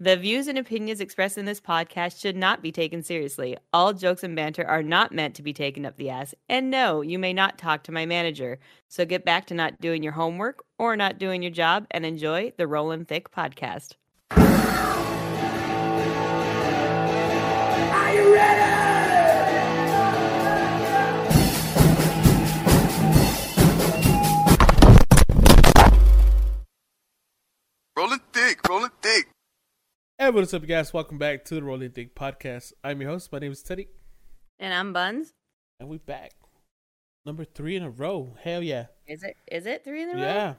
The views and opinions expressed in this podcast should not be taken seriously. All jokes and banter are not meant to be taken up the ass. And no, you may not talk to my manager. So get back to not doing your homework or not doing your job and enjoy the Rollin' Thick podcast. Are you ready? Rolling thick, rolling thick. Hey, what's up, guys? Welcome back to the Rolling Thick Podcast. I'm your host. My name is Teddy, And I'm Bunz. and we're back. Number three in a row. Hell yeah. Is it is it three in a row? Yeah.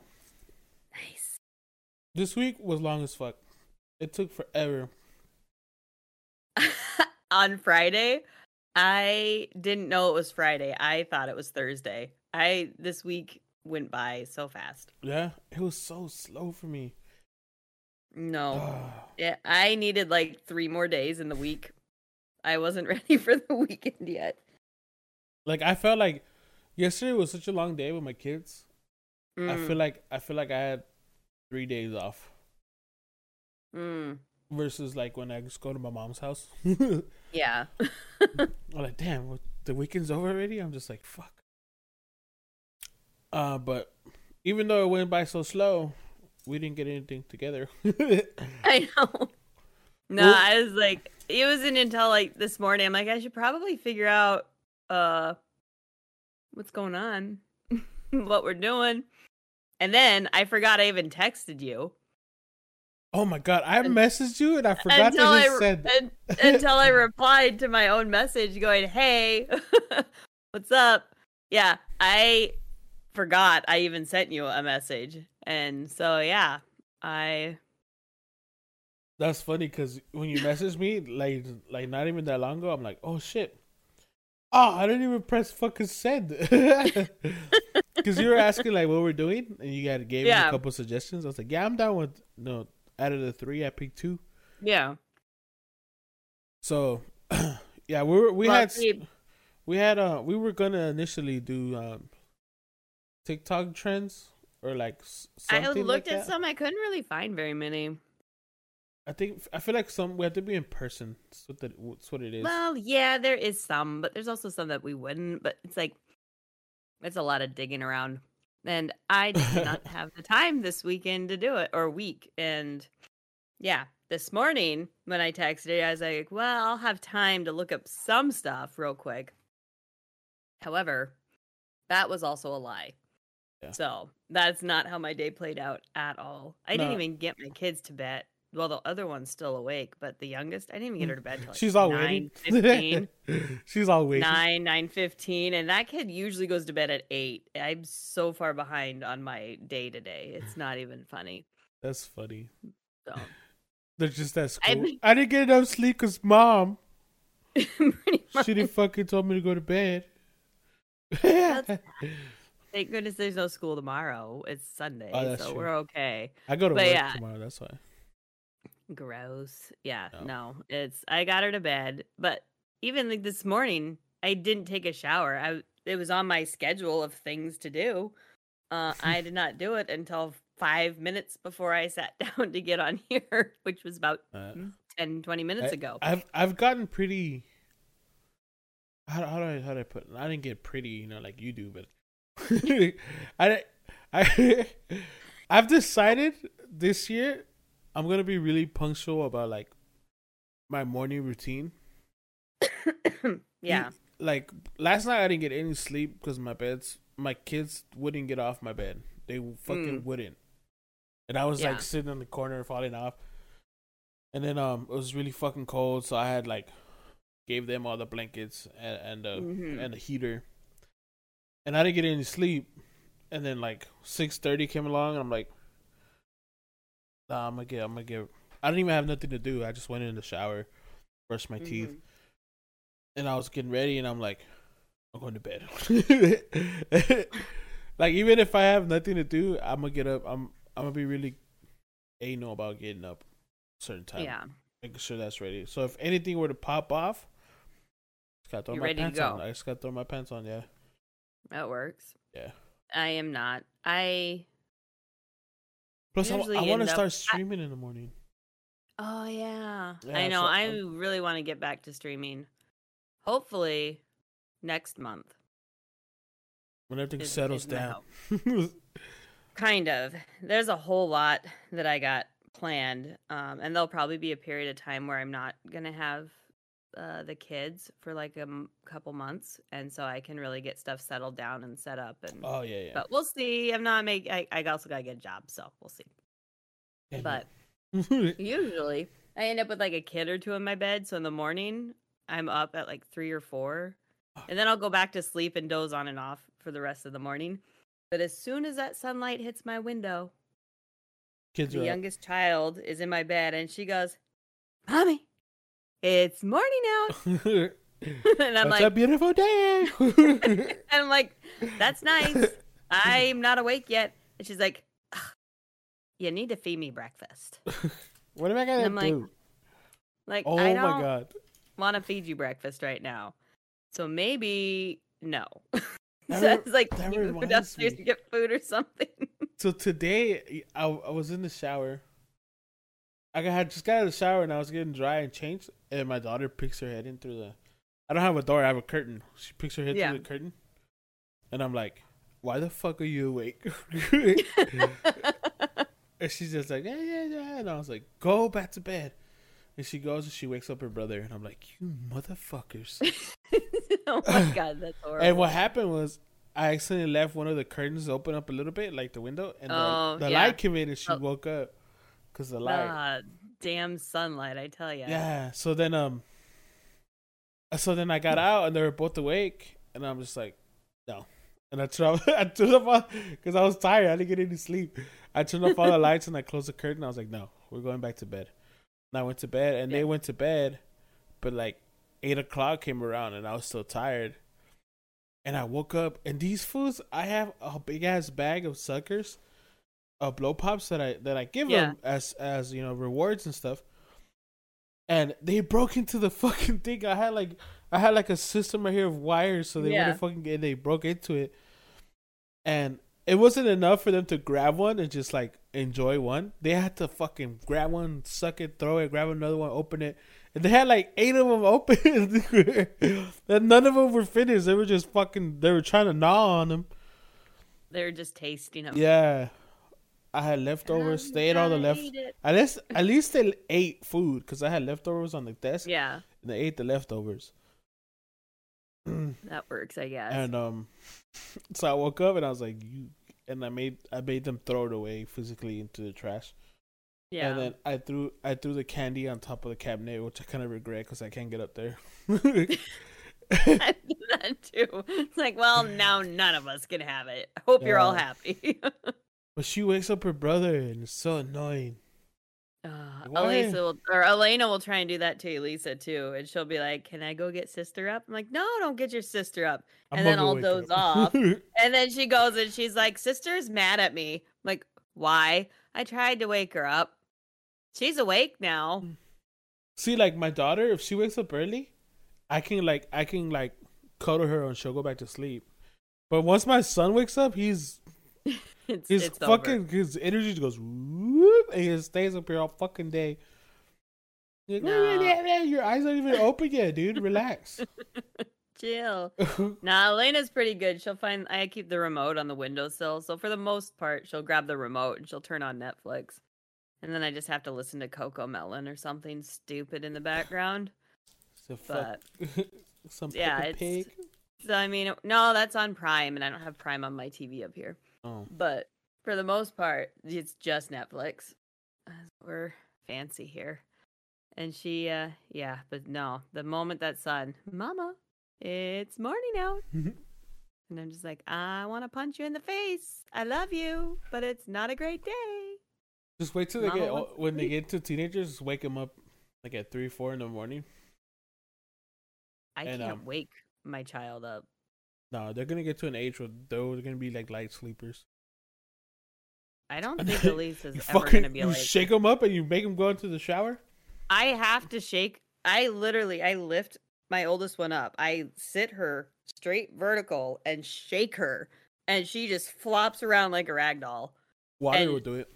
Nice. This week was long as fuck. It took forever. On Friday, I didn't know it was Friday. I thought it was Thursday. I this week went by so fast. Yeah. It was so slow for me. No. Ah. Yeah, I needed like three more days in the week. I wasn't ready for the weekend yet. like I felt like yesterday was such a long day with my kids. I Mm, feel like I feel like I had three days off mm, versus like when I just go to my mom's house. yeah. I'm like, damn, what, the weekend's over already. I'm just like, fuck. Uh, but even though it went by so slow, we didn't get anything together. I know. No, Well- I was like, it wasn't until like this morning. I'm like, I should probably figure out uh what's going on, what we're doing. And then I forgot I even texted you oh my god, I messaged you and I forgot until that I said. un- until I replied to my own message going, "Hey, what's up?" Yeah, I forgot I even sent you a message, and so yeah, I That's funny because when you messaged me, like, like not even that long ago, I'm like, oh shit. Oh, I didn't even press fucking send. Because you were asking like what we're doing, and you got gave me a couple suggestions. I was like, yeah, I'm down with no. Out of the three, I picked two. yeah. So, yeah, we were we Well, had see- we had uh we were gonna initially do um TikTok trends or like I looked like at that. some. I couldn't really find very many. I think I feel like some we have to be in person. That's what the, that's what it is. Well, yeah, there is some, but there's also some that we wouldn't. But it's like it's a lot of digging around, and I did not have the time this weekend to do it or week. And yeah, this morning when I texted you, I was like, "Well, I'll have time to look up some stuff real quick." However, that was also a lie. Yeah. So that's not how my day played out at all. I didn't even get my kids to bed. Well, the other one's still awake, but the youngest, I didn't even get her to bed till like She's all 9, waiting. 15, She's all waiting. 9, 9, 15, and that kid usually goes to bed at 8. I'm so far behind on my day to day. It's not even funny. That's funny. So, They're just at I mean- I didn't get enough sleep because mom she didn't fucking told me to go to bed. Thank goodness there's no school tomorrow. It's Sunday, Oh, so true. we're okay. I go to But work yeah. tomorrow. That's why. Gross. Yeah, No. no. It's I got her to bed, but even like this morning, I didn't take a shower. I it was on my schedule of things to do. Uh I did not do it until 5 minutes before I sat down to get on here, which was about Uh, 10 20 minutes I- ago. I've I've gotten pretty. How how do I how do I put? I didn't get pretty, you know, like you do, but I I I've decided this year I'm gonna be really punctual about like my morning routine. yeah. Like last night, I didn't get any sleep because my beds, my kids wouldn't get off my bed. They fucking Mm. wouldn't, and I was Yeah. like sitting in the corner falling off. And then um, it was really fucking cold, so I had like gave them all the blankets and and the Mhm. and the heater, and I didn't get any sleep. And then like six thirty came along, and I'm like, Nah, I'm gonna get, I'm gonna get. I didn't even have nothing to do. I just went in the shower, brushed my teeth, Mhm. and I was getting ready, and I'm like, I'm going to bed. like even if I have nothing to do, I'm gonna get up. I'm I'm gonna be really a anal about getting up certain time. Yeah. making sure that's ready. So if anything were to pop off, just gotta throw You're my pants on. I just gotta throw my pants on. Yeah, That works. yeah. I am not. I Plus, I, I want to up- start I- streaming in the morning. Oh yeah. Yeah, I know. so I I'm- really want to get back to streaming. Hopefully next month. When everything is- settles is down. Kind of. There's a whole lot that I got planned. Um and there'll probably be a period of time where I'm not going to have uh, the kids for like a m- couple months and so I can really get stuff settled down and set up and oh yeah, yeah. but we'll see. I'm not making. I, I also got to get a job, so we'll see. But. Usually, I end up with like a kid or two in my bed. So in the morning, I'm up at like three or four, and then I'll go back to sleep and doze on and off for the rest of the morning. But as soon as that sunlight hits my window, kids the are up. youngest child is in my bed, and she goes, "Mommy, it's morning out," and I'm It's a beautiful day. and I'm like, "That's nice. I'm not awake yet." And she's like, "You need to feed me breakfast." what am I gonna I'm like, do? Like, oh I my don't god. want to feed you breakfast right now. So maybe no. So it's like you go downstairs me. to get food or something. So today, I, I was in the shower. I had just got out of the shower and I was getting dry and changed, and my daughter picks her head in through the. I don't have a door; I have a curtain. She picks her head Yeah. through the curtain, and I'm like, "Why the fuck are you awake?" and she's just like, "Yeah, yeah, yeah," and I was like, "Go back to bed." And she goes and she wakes up her brother, and I'm like, "You motherfuckers!" oh my god, that's horrible. And what happened was, I accidentally left one of the curtains open up a little bit, like the window, and the, Oh, the yeah. light came in, and she Oh. woke up because the light. Ah, damn sunlight, I tell you. Yeah. So then, um, so then I got out, and they were both awake, and I'm just like, no. And I turned off, I turned off because I was tired. I didn't get any sleep. I turned off all the lights and I closed the curtain. I was like, no, we're going back to bed. And I went to bed, and they went to bed, but like eight o'clock came around, and I was still tired. And I woke up, and these fools, I have a big ass bag of suckers, of blow pops that I that I give Yeah. them as as you know rewards and stuff. And they broke into the fucking thing. I had like I had like a system right here of wires, so they Yeah. wouldn't fucking get. They broke into it, and it wasn't enough for them to grab one and just like enjoy one. They had to fucking grab one, suck it, throw it, grab another one, open it. And they had like eight of them open, and none of them were finished. They were just fucking. They were trying to gnaw on them. They're just tasting them. Yeah, I had leftovers. They ate all the left. At least, at least they ate food because I had leftovers on the desk. Yeah, and they ate the leftovers. that works, I guess. and um, so I woke up and I was like, "You," and I made I made them throw it away physically into the trash. yeah. And then I threw I threw the candy on top of the cabinet, which I kind of regret because I can't get up there. I do that too. It's like, well, now none of us can have it. I hope you're all happy. But she wakes up her brother, and it's so annoying. Uh, Elisa will, or Elena will try and do that to Elisa too, and she'll be like, "Can I go get sister up?" I'm like, "No, don't get your sister up." And then gonna I'll doze off. And then she goes and she's like, "Sister's mad at me." I'm like, why? I tried to wake her up. She's awake now. See, like my daughter, if she wakes up early, I can like I can like cuddle her and she'll go back to sleep. But once my son wakes up, he's It's, his it's fucking over. his energy just goes whoop, and he stays up here all fucking day. Like, No. "Yeah, yeah, Your eyes aren't even open yet, dude. Relax. chill. Nah, Elena's pretty good. She'll find I keep the remote on the windowsill, so for the most part, she'll grab the remote and she'll turn on Netflix, and then I just have to listen to CoComelon or something stupid in the background. so fuck. Some yeah, it's- Pig. So I mean, no, that's on Prime, and I don't have Prime on my TV up here. Oh, But for the most part, it's just Netflix. We're fancy here. And she, uh, yeah, but no, the moment that son, Mama, it's morning out. and I'm just like, I want to punch you in the face. I love you, but it's not a great day. just wait till they Mama get when they get to teenagers. Just wake them up like at three, four in the morning. I And, can't um, wake my child up. No, they're gonna get to an age where they're gonna be like light sleepers. I don't think Elise is ever fucking going to be you shake them up and you make them go into the shower. I have to shake. I literally, I lift my oldest one up. I sit her straight vertical and shake her, and she just flops around like a rag doll. Water And- will do it.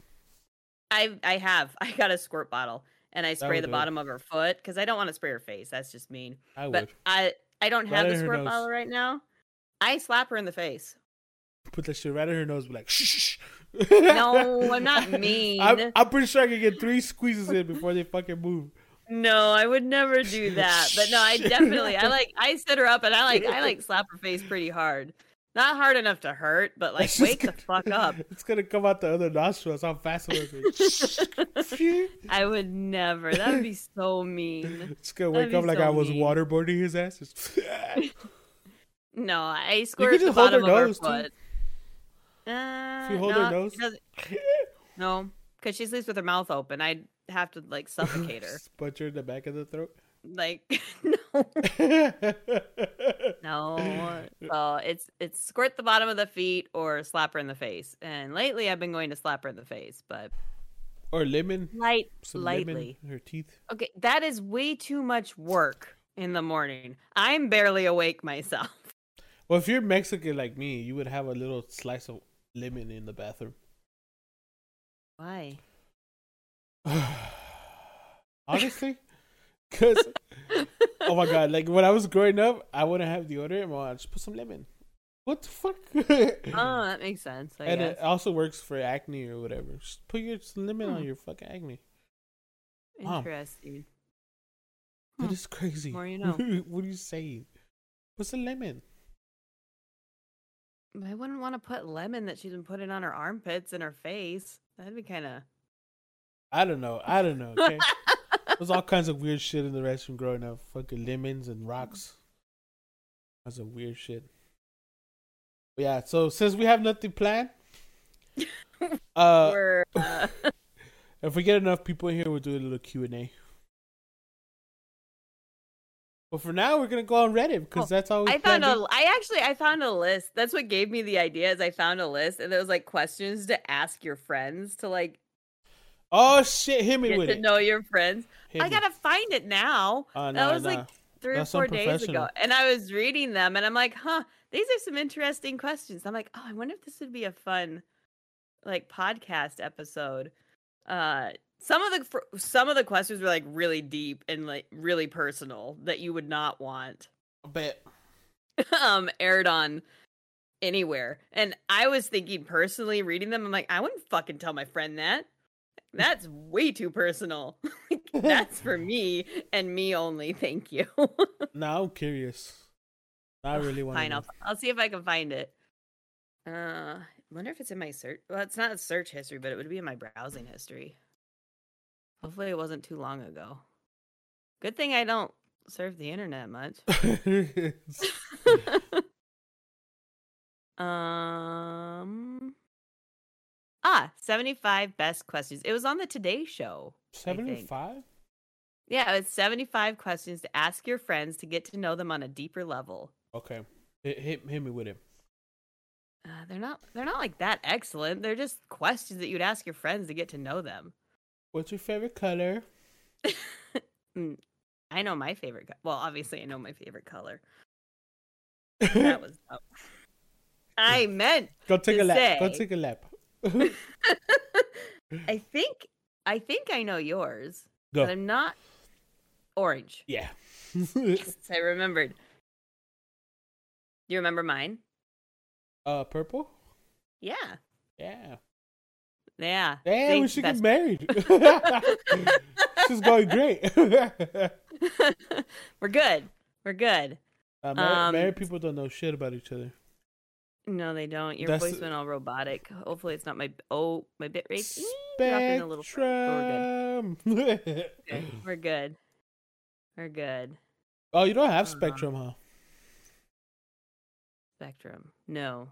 I I have. I got a squirt bottle, and I spray the do it. bottom of her foot because I don't want to spray her face. That's just mean. I But would I I don't have Right the squirt bottle right now. I slap her in the face. put that shit right in her nose. Be like, shh. shh, shh." No, I'm not mean. I'm, I'm pretty sure I can get three squeezes in before they fucking move. No, I would never do that. But no, I definitely I like I sit her up and I like I like slap her face pretty hard. Not hard enough to hurt, but like wake the fuck up. It's gonna come out the other nostrils. How fast it was. I would never. That would be so mean. It's gonna That'd wake be up like so I was mean. waterboarding his ass. No, I squirt the just hold her bottom of her too. foot. Uh, If you hold no, her nose. No, because she sleeps with her mouth open. I'd have to like suffocate her. Punch her in the back of the throat. Like no, no. So it's it's squirt the bottom of the feet or slap her in the face. And lately, I've been going to slap her in the face, but or lemon. light, Some lightly. lemon her teeth. Okay, that is way too much work in the morning. I'm barely awake myself. Well, if you're Mexican like me, you would have a little slice of lemon in the bathroom. Why? Honestly, because oh my god, like when I was growing up, I wouldn't have deodorant. Well, I just put some lemon. What the fuck? Oh, that makes sense. I and guess. it also works for acne or whatever. Just put your lemon on Hmm. your fucking acne. Interesting. That Hmm. is crazy. More you know. what are you saying? What's a lemon? I wouldn't want to put lemon that she's been putting on her armpits and her face. That'd be kind of. I don't know. I don't know. Okay. There's all kinds of weird shit in the restroom growing up. Fucking lemons and rocks. That's a weird shit. But yeah, so since we have nothing planned, uh, uh, if we get enough people in here, we'll do a little Q and A. But for now, we're gonna go on Reddit because Oh, that's all we I found a. I actually I found a list. That's what gave me the idea. Is I found a list and there was like questions to ask your friends to like Oh shit! Hit me get with to it. know your friends. Hit I me. gotta find it now. Oh, that was like three That's or four days ago, and I was reading them, and I'm like, huh, these are some interesting questions. I'm like, oh, I wonder if this would be a fun like podcast episode. Uh, some of the some of the questions were like really deep and like really personal that you would not want I bet. um aired on anywhere. And I was thinking personally reading them, I'm like, I wouldn't fucking tell my friend that. That's way too personal. Like, That's for me and me only. Thank you. Now I'm curious. I really want Fine, to. I'll, I'll see if I can find it. Uh, I wonder if it's in my search. Well, it's not search history, but it would be in my browsing history. Hopefully, it wasn't too long ago. Good thing I don't surf the internet much. um. Ah, 75 best questions. It was on the Today Show. Seventy-five. Yeah, it's 75 questions to ask your friends to get to know them on a deeper level. Okay. Hit, hit hit me with it. Uh, they're not they're not like that excellent. They're just questions that you'd ask your friends to get to know them. What's your favorite color? Mm, I know my favorite. Co- well, obviously, I know my favorite color. That was. dumb. I meant. Go take a lap. Go take a lap. I think. I think I know yours, Go. but I'm not. Orange. Yeah. Yes, I remembered. You remember mine? uh, purple. Yeah. Yeah. Yeah. Damn, we should get married. this is going great. We're good. We're good. uh, married, Um, married people don't know shit about each other. No, they don't. Your That's voice went all robotic. Hopefully, it's not my oh my bit rate. Dropping a little. But we're good. Spectrum. Okay, We're good. We're good. oh, you don't have Spectrum, huh? Spectrum. No,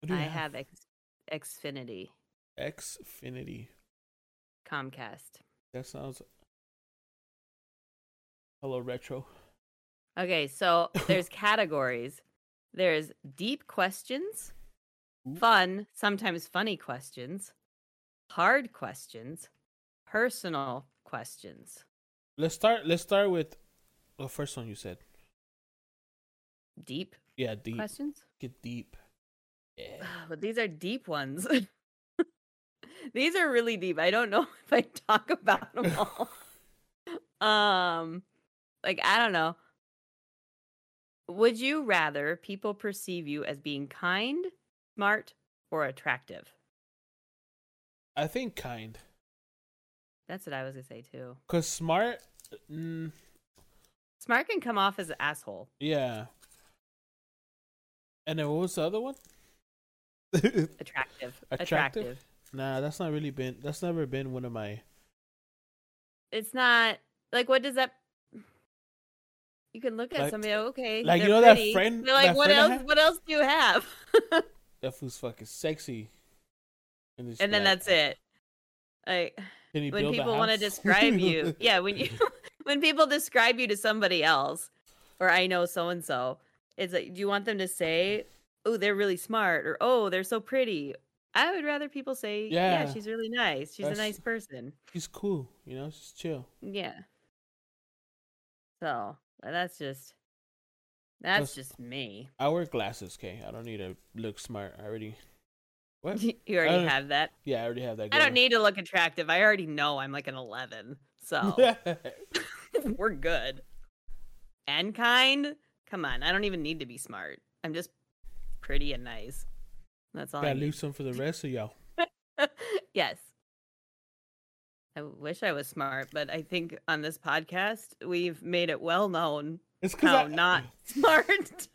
What do you I have X Xfinity Xfinity. Comcast. That sounds hello retro. Okay, so there's categories. There's deep questions, fun, sometimes funny questions, hard questions, personal questions. Let's start. Let's start with the first one you said. Deep Yeah, deep. questions? Get deep. Yeah. But these are deep ones. these are really deep. I don't know if I talk about them all. um, like I don't know. Would you rather people perceive you as being kind, smart, or attractive? I think kind. That's what I was gonna say too. Cause smart, mm, Smart can come off as an asshole. yeah. And then what was the other one? Attractive. Attractive? Attractive. Nah, that's not really been. That's never been one of my. It's not like what does that you can look at Like- somebody okay. like, you know that friend- They're like, what else what else do you have? That fool's fucking sexy. And, and then like, that's it. Like when people want to describe you yeah when you when people describe you to somebody else or i know so and so it's like do you want them to say oh they're really smart or oh they're so pretty i would rather people say yeah, Yeah. she's really nice she's a nice person He's cool, you know, she's chill. yeah so that's just that's just me I wear glasses, okay. I don't need to look smart. I already. What? you already have that Yeah, I already have that. i don't need to look attractive i already know i'm like an 11 so we're good. And kind? Come on, I don't even need to be smart. I'm just pretty and nice. That's all I Gotta need. leave some for the rest of y'all. yes. I wish I was smart, but I think on this podcast we've made it well known It's how I, not smart.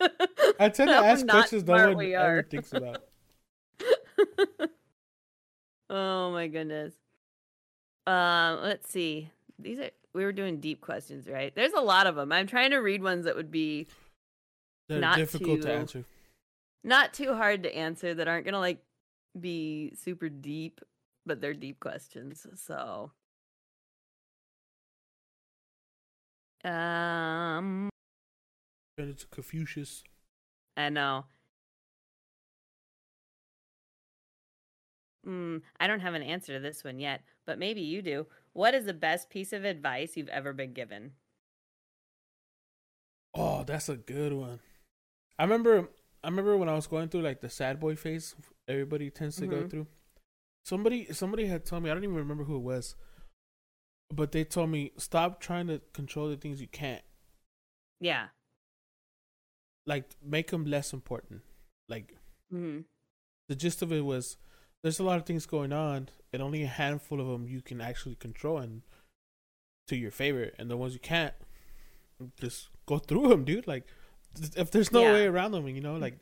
I tend to ask questions no one we ever thinks about. oh my goodness. Um, let's see. These are we were doing deep questions, right? There's a lot of them. I'm trying to read ones that would be They're Not difficult to to- answer. Not too hard to answer that aren't gonna like be super deep, but they're deep questions. So, um, And it's Confucius. I know. Mm, I don't have an answer to this one yet, but maybe you do. What is the best piece of advice you've ever been given? Oh, that's a good one. I remember. I remember when I was going through like the sad boy phase. Everybody tends to go Mhm. through. Somebody, somebody had told me. I don't even remember who it was, but they told me stop trying to control the things you can't. Yeah. Like make them less important. Like hmm the gist of it was there's a lot of things going on and only a handful of them you can actually control and to your favorite and the ones you can't just go through them dude like if there's no Yeah. way around them you know like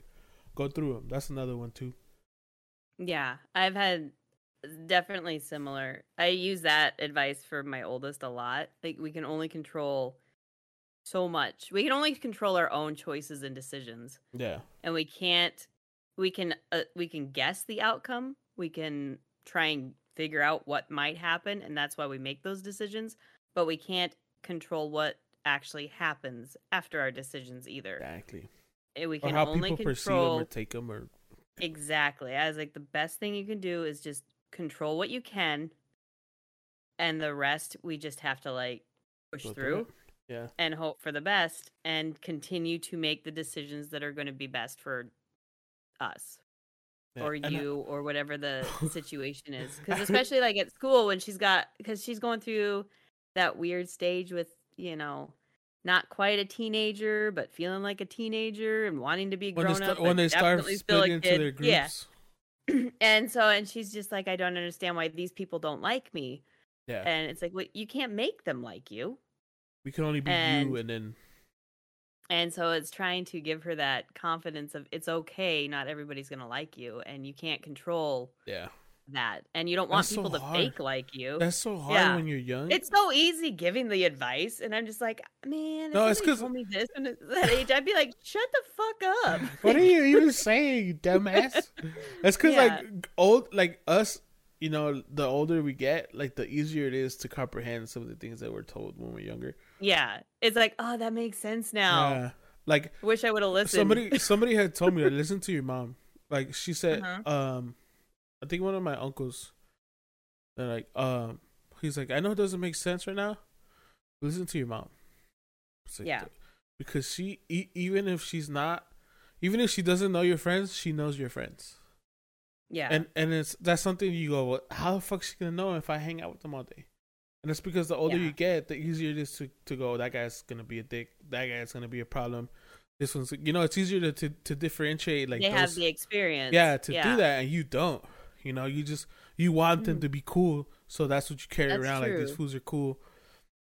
go through them that's another one too Yeah, I've had definitely similar. I use that advice for my oldest a lot. Like we can only control so much. We can only control our own choices and decisions. yeah And we can't we can uh, we can guess the outcome. We can try and figure out what might happen and that's why we make those decisions, but we can't control what actually happens after our decisions either. exactly We or can how only people perceive them control or take them or Exactly. I was like, the best thing you can do is just control what you can, and the rest we just have to like push go through yeah and hope for the best and continue to make the decisions that are going to be best for us yeah. or And I- you or whatever the situation is. Because especially like at school when she's got because she's going through that weird stage with you know. Not quite a teenager, but feeling like a teenager and wanting to be when grown they, up. when they start definitely still a splitting into their Yeah, groups. And so and she's just like i don't understand why these people don't like me. Yeah, and it's like well, you can't make them like you. We can only be and- you and then and so it's trying to give her that confidence of it's okay not everybody's gonna like you and you can't control yeah that and you don't want That's so people to fake like you that's so hard Yeah. when you're young it's so easy giving the advice and i'm just like man No, it's because told me this when it's that age i'd be like shut the fuck up What are you even saying, you dumbass? That's because Yeah. like old, like us, you know, the older we get, like the easier it is to comprehend some of the things that we're told when we're younger. yeah it's like oh that makes sense now Yeah. Like wish i would have listened somebody, somebody had told me to listen to your mom. Like she said, Uh-huh. um, I think one of my uncles, they're like, um, he's like, I know it doesn't make sense right now. Listen to your mom. Like, Yeah. Because she, e- even if she's not, even if she doesn't know your friends, she knows your friends. yeah And and it's that's something you go, well, how the fuck's she gonna know if I hang out with them all day? And it's because the older Yeah. you get, the easier it is to, to go, that guy's gonna be a dick, that guy's gonna be a problem. This one's you know, it's easier to to, to differentiate like they those, have the experience. Yeah, to do that and you don't. You know, you just you want them Mhm. to be cool, so that's what you carry That's around like these true. fools are cool.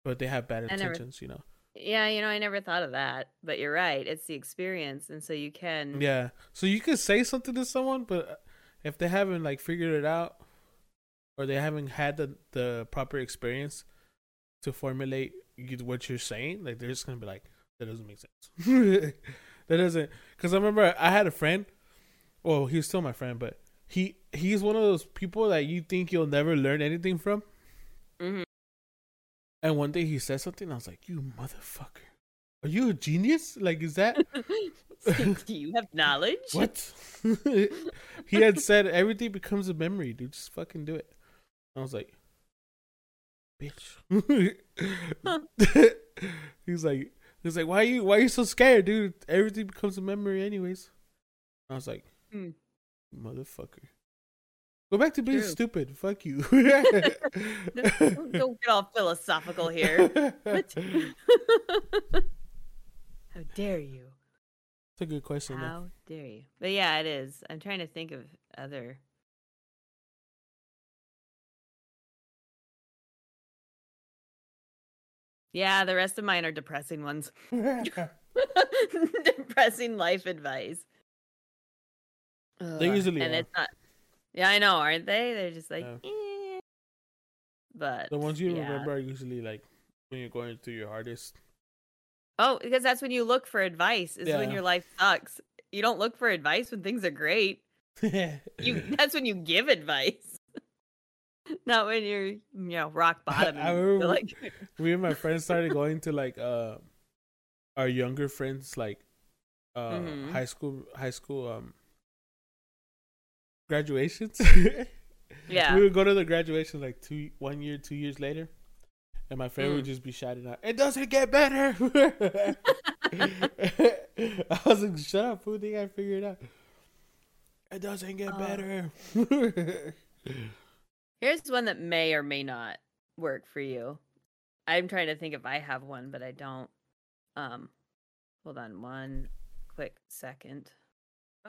But they have bad I never- intentions, you know. Yeah, you know, I never thought of that, but you're right. It's the experience, and so you can. Yeah. So you could say something to someone, but uh, if they haven't like figured it out or they haven't had the the proper experience to formulate what you're saying, like they're just gonna be like, that doesn't make sense. that doesn't. Because I remember I had a friend. Well, he's still my friend, but he he's one of those people that you think you'll never learn anything from. Mm-hmm. And one day he said something, I was like, "You motherfucker, are you a genius? Like, is that?" Do you have knowledge? What? he had said everything becomes a memory, dude. Just fucking do it. I was like, bitch. he's like, he's like, why you, why you so scared, dude? Everything becomes a memory, anyways. I was like, Hmm. Motherfucker. Go back to being True. stupid. Fuck you. Don't, don't get all philosophical here. How dare you? It's a good question. though. How dare you? But yeah, it is. I'm trying to think of other. Yeah, the rest of mine are depressing ones. depressing life advice. They usually and are. it's not. Yeah, I know, aren't they? They're just like, Yeah. eh. but the ones you yeah. remember are usually like when you're going through your hardest. Oh, because that's when you look for advice. Is when your life sucks. You don't look for advice when things are great. You that's when you give advice. Not when you're you know rock bottom. I remember like me and my friends started going to like uh our younger friends like uh Mhm. high school high school um graduations yeah. we would go to the graduation like two one year two years later and my friend would Mm. just be shouting out it doesn't get better i was like shut up who think i figured it out it doesn't get Oh. better Here's one that may or may not work for you. I'm trying to think if I have one, but I don't. Um, hold on one quick second.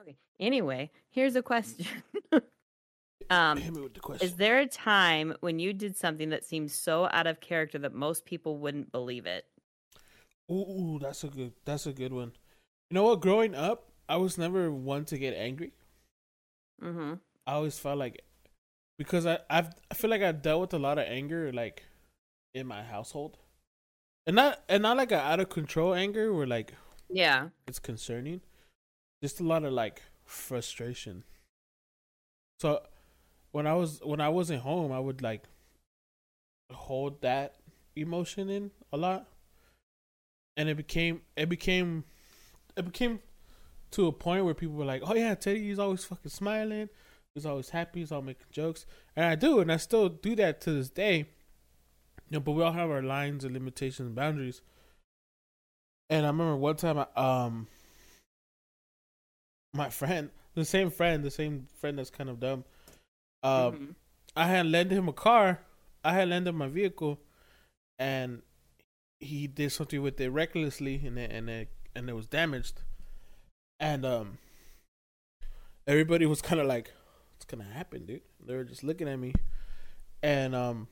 Okay. Anyway, here's a question. um, me with the question Is there a time when you did something that seemed so out of character that most people wouldn't believe it? Ooh, that's a good. That's a good one. You know what? Growing up, I was never one to get angry. Mm-hmm. I always felt like because I I've, I feel like I dealt with a lot of anger like in my household, and not and not like a out of control anger where like Yeah. it's concerning, just a lot of like frustration. So when I was when I wasn't home, I would like hold that emotion in a lot, and it became it became it became to a point where people were like, "Oh yeah, Teddy, he's always fucking smiling, he's always happy, he's always making jokes," and I do, and I still do that to this day. You know, but we all have our lines and limitations and boundaries. And I remember one time, I, um, my friend, the same friend, the same friend that's kind of dumb, um, Mhm. I had lent him a car. I had lent him my vehicle, and he did something with it recklessly, and it, and it and it was damaged. And um, everybody was kind of like, "What's gonna happen, dude?" They were just looking at me, and um,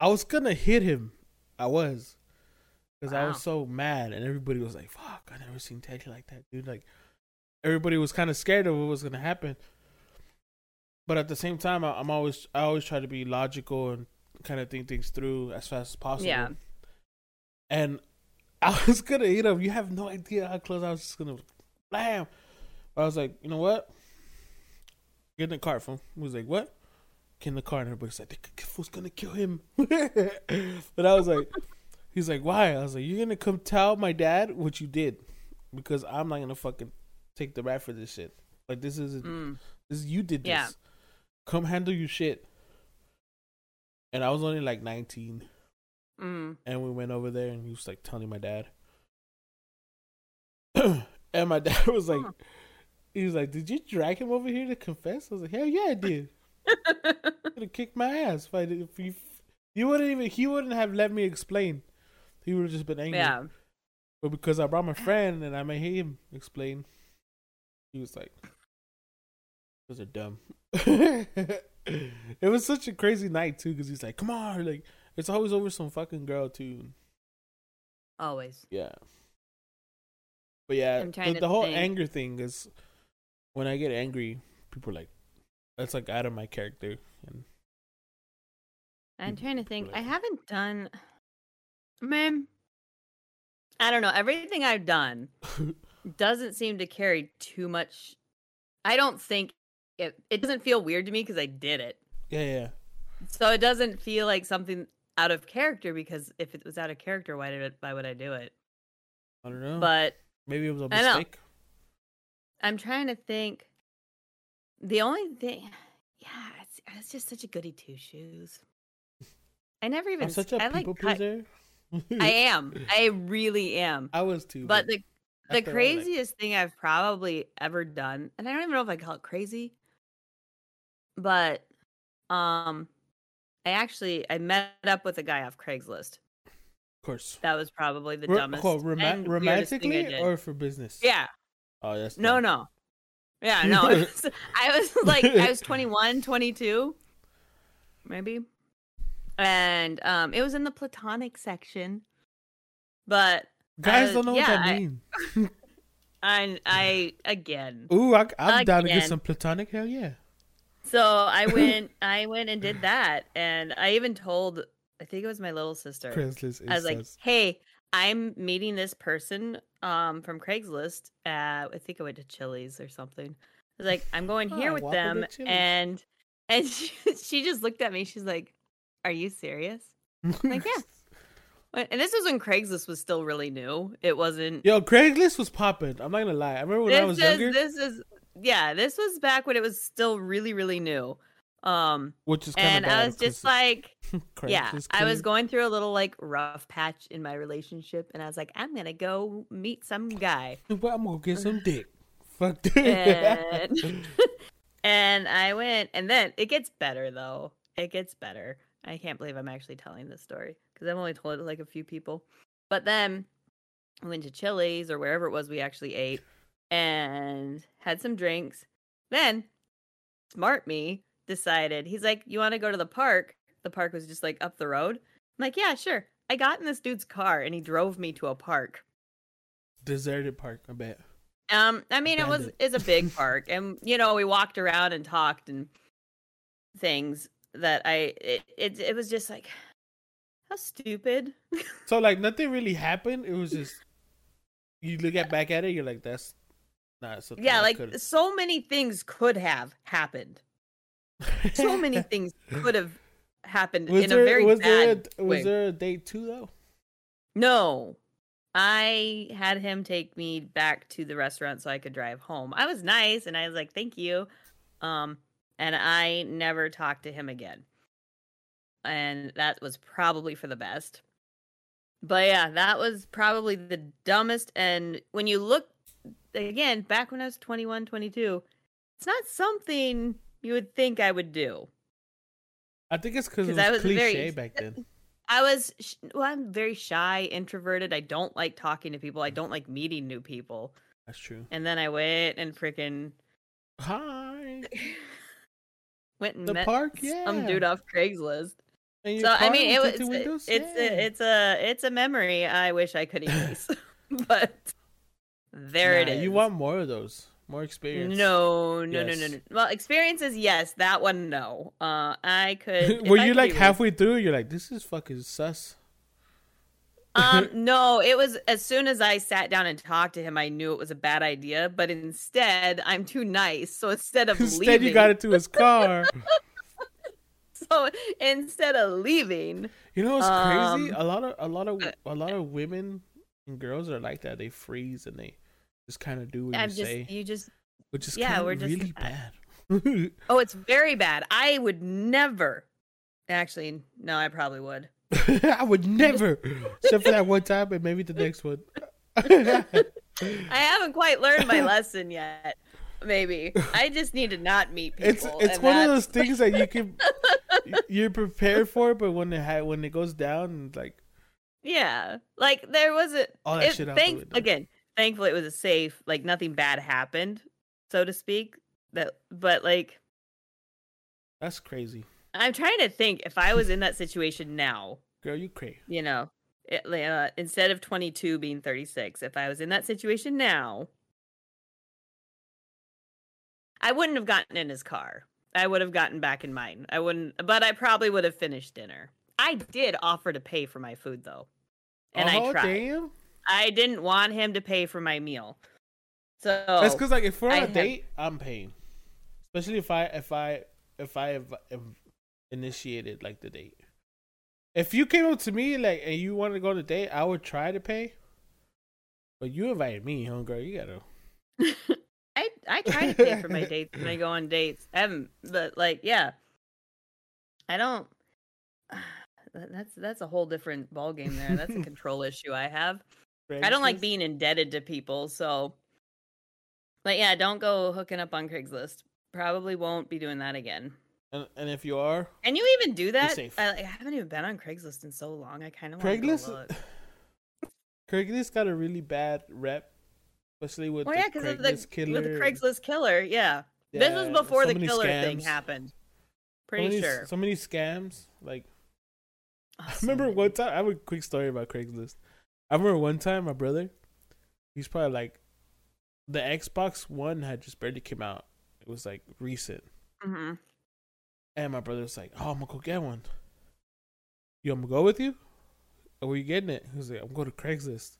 I was gonna hit him. I was, because I was so mad, and everybody was like, "Fuck, I never seen Teddy like that, dude." Like, everybody was kind of scared of what was gonna happen. But at the same time I, i'm always i always try to be logical and kind of think things through as fast as possible. Yeah. and i was gonna you know you have no idea how close i was just gonna blam. But i was like you know what? Get in the car fool. He was like what? Get in the car and everybody's like the fool's gonna kill him. But i was like he's like why? I was like you're gonna come tell my dad what you did because i'm not gonna fucking take the rap for this shit like this is Mm. this you did this. Yeah. Come handle your shit. And I was only like 19, Mm. and we went over there, and he was like telling my dad. and my dad was like, Huh. he was like, "Did you drag him over here to confess?" I was like, "Hell yeah, I did. Have kicked my ass if I did. If you, He wouldn't even. He wouldn't have let me explain. He would have just been angry. Yeah. But because I brought my friend and I made him explain, he was like, "Those are dumb." it was such a crazy night too, because he's like, "Come on!" Like it's always over some fucking girl too. Always. Yeah. But yeah, the, the whole think. anger thing is when I get angry, people are like that's like out of my character. And I'm trying to think. I haven't done. Man, I don't know. Everything I've done doesn't seem to carry too much. I don't think it. It doesn't feel weird to me because I did it. yeah, yeah. So it doesn't feel like something out of character because if it was out of character, why did it? Why would I do it? I don't know. But maybe it was a mistake. I'm trying to think. The only thing, yeah, it's, it's just such a goody two shoes. I never even. I'm such I a like people cut- pleaser. I am. I really am. I was too. But the the after a while, like- craziest thing I've probably ever done, and I don't even know if I call it crazy, but um, I actually I met up with a guy off Craigslist. of course. That was probably the dumbest hold, roma- and weirdest thing I romantically or for business? yeah, Oh, that's no, dumb. no, yeah, no. was- I was like, I was 21, 22, maybe, and um, it was in the platonic section, but Guys uh, don't know yeah, what that I- means. I, I again. Ooh, I, I'm down to get some platonic. Hell yeah. So I went, I went and did that, and I even told, I think it was my little sister. Craigslist. I was like. "Hey, I'm meeting this person um from Craigslist. At, I think I went to Chili's or something. I was like, I'm going here Oh, with them, and and she, she just looked at me. She's like, "Are you serious?" like, yeah. And this was when Craigslist was still really new. It wasn't. Yo, Craigslist was popping. I'm not gonna lie. I remember when this I was is younger, this is yeah. This was back when it was still really really new. Um, which is and I was just like. yeah i was going through a little like rough patch in my relationship and i was like i'm gonna go meet some guy Well, I'm gonna get some dick. Fuck that. and and i went and then it gets better though it gets better i can't believe i'm actually telling this story because i've only told it to like a few people. But then i went to chili's or wherever it was we actually ate and had some drinks. Then smart me decided he's like you want to go to the park? The park was just like up the road. I'm like yeah sure. I got in this dude's car and he drove me to a park. Deserted park. I bet. um, I mean, it was it's a big park, and you know, we walked around and talked and things that I it it, it was just like how stupid. So like nothing really happened. It was just you look at back at it. You're like, that's not something. yeah, like could've- so many things could have happened. So many things could have happened was in there a very was bad there a, way. was there a date two though? No. I had him take me back to the restaurant so I could drive home. I was nice and I was like, "Thank you." Um and I never talked to him again. And that was probably for the best. But yeah, that was probably the dumbest and when you look again, back when I was 21, 22, it's not something you would think I would do. I think it's because it I was cliche very- back then. I was well, I'm very shy, introverted. I don't like talking to people. I don't like meeting new people. That's true. And then I went and freaking Hi. went and The met park? some dude off Craigslist. So I mean, it was it's Yeah. a, it's a it's a memory I wish I could erase, but there it Nah, is. You want more of those? More experience? No, no, no, no, no. Well, experiences, yes. That one, no. Uh, I could. Were you could like erase- halfway through? You're like, this is fucking sus. Um, no, it was as soon as I sat down and talked to him, I knew it was a bad idea. But instead, I'm too nice. So instead of Instead, leaving, you got into his car. So instead of leaving, You know what's crazy? Um, A lot of a lot of a lot of women and girls are like that. They freeze and they just kind of do what I'm you just say, you just which is yeah, we're just really that. bad. oh, it's very bad. I would never. Actually, no, I probably would. I would never, except for that one time and maybe the next one. I haven't quite learned my lesson yet. Maybe. I just need to not meet people. It's it's one of those things that you can you're prepared for, but when it ha- when it goes down, like Yeah, like there wasn't. All that it, shit out thank- again, thankfully it was a safe. Like nothing bad happened, so to speak. That, but like that's crazy, I'm trying to think if I was in that situation now, girl. You crazy. you know, it, uh, instead of 22 being 36, if I was in that situation now, I wouldn't have gotten in his car. I would have gotten back in mine. I wouldn't, but I probably would have finished dinner. I did offer to pay for my food though, and oh I tried. damn! I didn't want him to pay for my meal. So That's because like if we're on I a have- date, I'm paying, especially if I if I if I have, initiated like the date. If you came up to me like and you wanted to go on a date, I would try to pay. But you invited me, huh, girl? You gotta. I try to pay for my dates when I go on dates. I haven't, but like, yeah, I don't. That's that's a whole different ball game there. That's a control issue I have. I don't like being indebted to people, so. But yeah, don't go hooking up on Craigslist. Probably won't be doing that again. And, and if you are, and you even do that? I, like, I haven't even been on Craigslist in so long. I kind of Craigslist, Craigslist got a really bad rep, especially with Well, the yeah, because of the with the Craigslist killer. Yeah, this was before so the killer thing scams. happened. So Pretty many- sure. So many scams. Like Oh, I remember one time. I have a quick story about Craigslist. I remember one time my brother, he's probably like, the Xbox One had just barely came out. It was like recent, Mm-hmm. and my brother was like, "Oh, I'm gonna go get one. You, I'm gonna go with you. Or where you getting it?" He was like, "I'm going to Craigslist.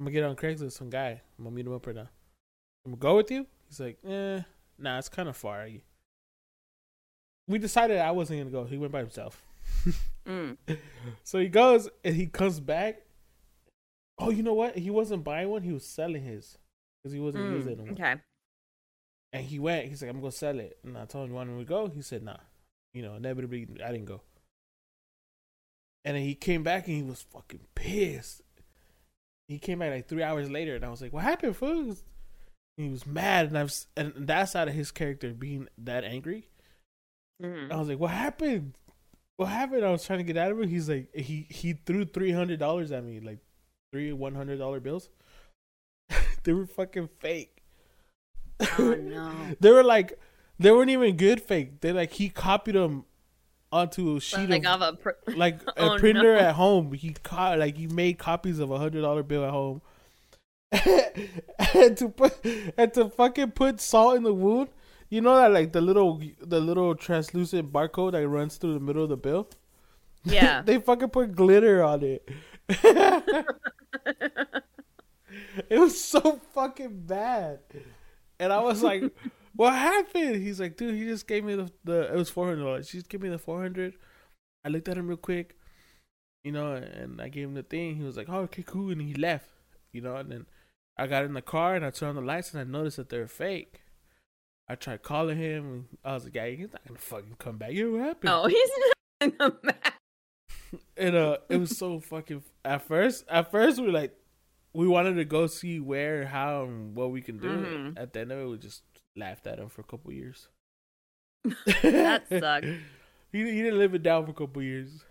I'm gonna get on Craigslist. Some guy. I'm gonna meet him up right now. I'm gonna go with you." He's like, "Eh, nah, it's kind of far." We decided I wasn't gonna go. He went by himself. Mm. So he goes and he comes back. Oh, you know what? He wasn't buying one. He was selling his because he wasn't Mm, using one. Okay. And he went. He's like, "I'm gonna sell it." And I told him, "You want me to go?" He said, "Nah." You know, inevitably, I didn't go. And then he came back and he was fucking pissed. He came back like three hours later, and I was like, "What happened, fool?" He was mad, and I was, and that's out of his character being that angry. Mhm. I was like, "What happened? What happened?" I was trying to get out of it. He's like, he he threw three hundred dollars at me, like three one hundred dollar bills. they were fucking fake. Oh no. they were like, they weren't even good fake. They like he copied them onto a sheet like of off a pr- like a Oh, printer no. at home. He co- like he made copies of a hundred dollar bill at home. and to put and to fucking put salt in the wound. You know that like the little the little translucent barcode that runs through the middle of the bill. Yeah. they fucking put glitter on it. it was so fucking bad, and I was like, "What happened?" He's like, "Dude, he just gave me the the it was four hundred dollars. He just gave me the four hundred. I looked at him real quick, you know, and I gave him the thing. He was like, "Oh, okay, cool," and he left, you know. And then I got in the car and I turned on the lights and I noticed that they're fake. I tried calling him. And I was like, "Yeah, he's not gonna fucking come back. You know what happened?" oh, he's not gonna come back. and uh it was so fucking at first at first we were like we wanted to go see where how and what we can do Mhm. at the end of it we just laughed at him for a couple years That sucked. he, he didn't live it down for a couple years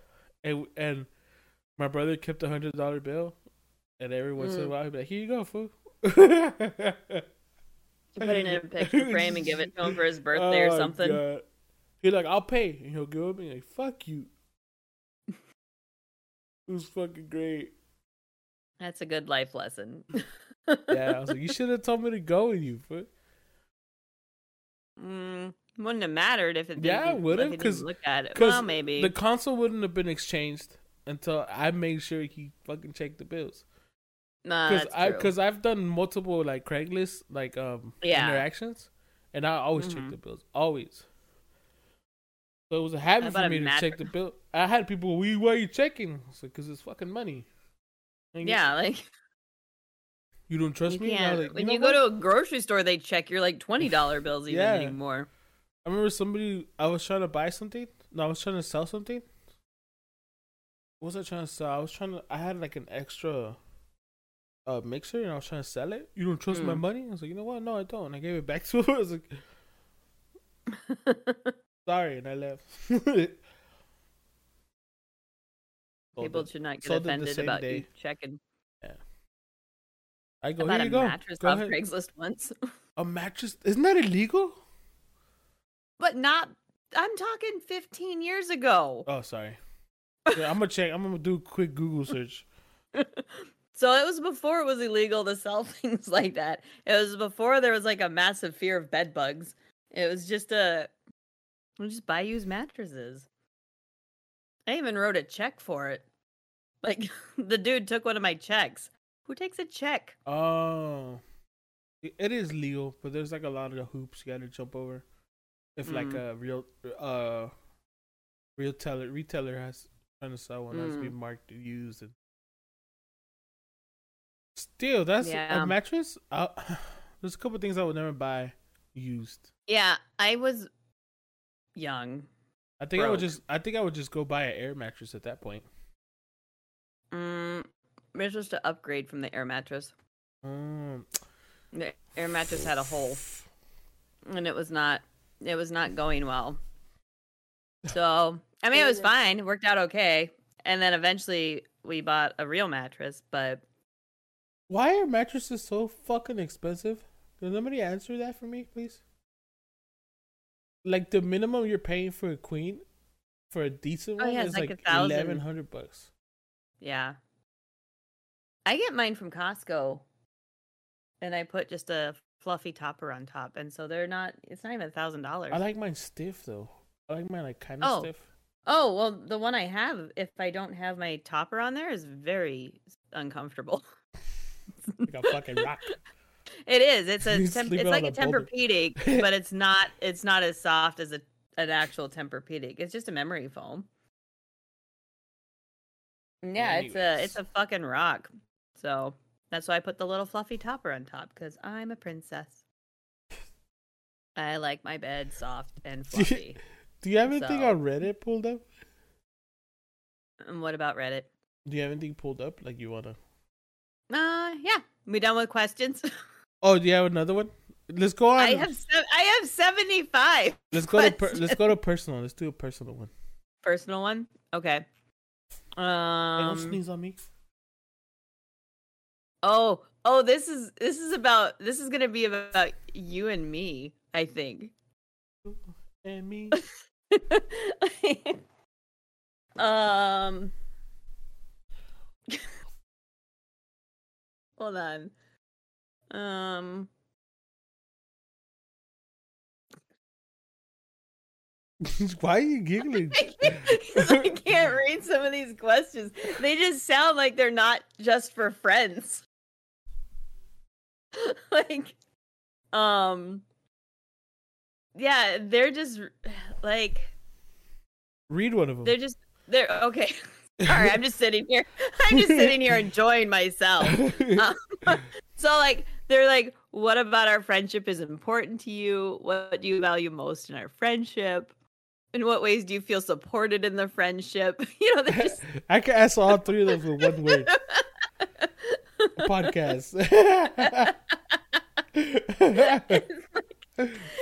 and and my brother kept a hundred dollar bill and every once in a Mm. while he'd be like here you go fool You put it in a picture frame and give it to him for his birthday or Oh, something. God. He's like, I'll pay. And he'll give it me like, fuck you. it was fucking great. That's a good life lesson. Yeah, I was like, you should have told me to go with you. Foot. Mm, wouldn't have mattered if it. Yeah, it would've, if he didn't 'cause- look at it. Well, maybe. the console wouldn't have been exchanged until I made sure he fucking checked the bills. nah, Because I because I've done multiple like Craigslist like um Yeah. interactions, and I always check Mhm. the bills always. So it was a habit for me to check the bill. I had people, we why are you checking? It's like, it's fucking money. And yeah, like you don't trust you me. Like, when know you go to a grocery store, they check your like twenty dollar bills even Yeah. anymore. I remember somebody. I was trying to buy something. No, I was trying to sell something. What was I trying to sell? I was trying to. I had like an extra, a mixer and I was trying to sell it. You don't trust my Mm. money? I was like, you know what? No, I don't. And I gave it back to her. I was like, sorry, and I left. People should not get sold offended about you checking. I go, bought here a you go. mattress Go off ahead. Craigslist once, A mattress? Isn't that illegal? but not. I'm talking 15 years ago. Oh, sorry. Yeah, I'm gonna check. I'm gonna do a quick Google search. So it was before it was illegal to sell things like that. It was before there was like a massive fear of bed bugs. It was just a we just buy used mattresses. I even wrote a check for it. Like the dude took one of my checks. Who takes a check? Oh, It- is legal, but there's like a lot of the hoops you gotta jump over. If like Mm. a real uh retailer retailer has trying to sell one has to be Mm. marked used and still that's Yeah. a mattress. Uh, there's a couple things I would never buy used. Yeah, I was young. I think I would just I think I would just go buy an air mattress at that point. Mm, we're supposed to upgrade from the air mattress. Um, The air mattress had a hole, and it was not. It was not going well. So I mean, it was fine. It worked out okay. And then eventually we bought a real mattress, but why are mattresses so fucking expensive? Can somebody answer that for me, please? Like the minimum you're paying for a queen, for a decent Oh, one, yeah, is like like a thousand. eleven hundred bucks. yeah. I get mine from Costco, and I put just a fluffy topper on top, and so they're not. It's not even a thousand dollars. I like mine stiff though. I like mine like kind of Oh. stiff. Oh well, the one I have, if I don't have my topper on there, is very uncomfortable. Like a fucking rock. It is. It's a temp- it's like a a. Tempur-Pedic, but it's not. It's not as soft as a an actual Tempur-Pedic. It's just a memory foam. Yeah, it's a it's a fucking rock. So that's why I put the little fluffy topper on top because I'm a princess. I like my bed soft and fluffy. Do you have anything So- on Reddit pulled up? and what about Reddit? Do you have anything pulled up like you wanna? Uh, yeah. We done with questions? Oh, do you have another one? Let's go on. I have se- I have seventy five. let's go to per- let's go to personal. Let's do a personal one. Personal one. Okay. Um. don't sneeze on me. Oh, oh, this is this is about this is gonna be about you and me. I think. And me. um. Hold on. Um. Why are you giggling? I can't read some of these questions. They just sound like they're not just for friends. like, um, yeah, they're just like Read one of them. they're just they're okay. Sorry, I'm just sitting here. I'm just sitting here enjoying myself. Um, so like they're like, what about our friendship is important to you? What do you value most in our friendship? In what ways do you feel supported in the friendship? You know, just I can ask all three of them with one word. Podcast.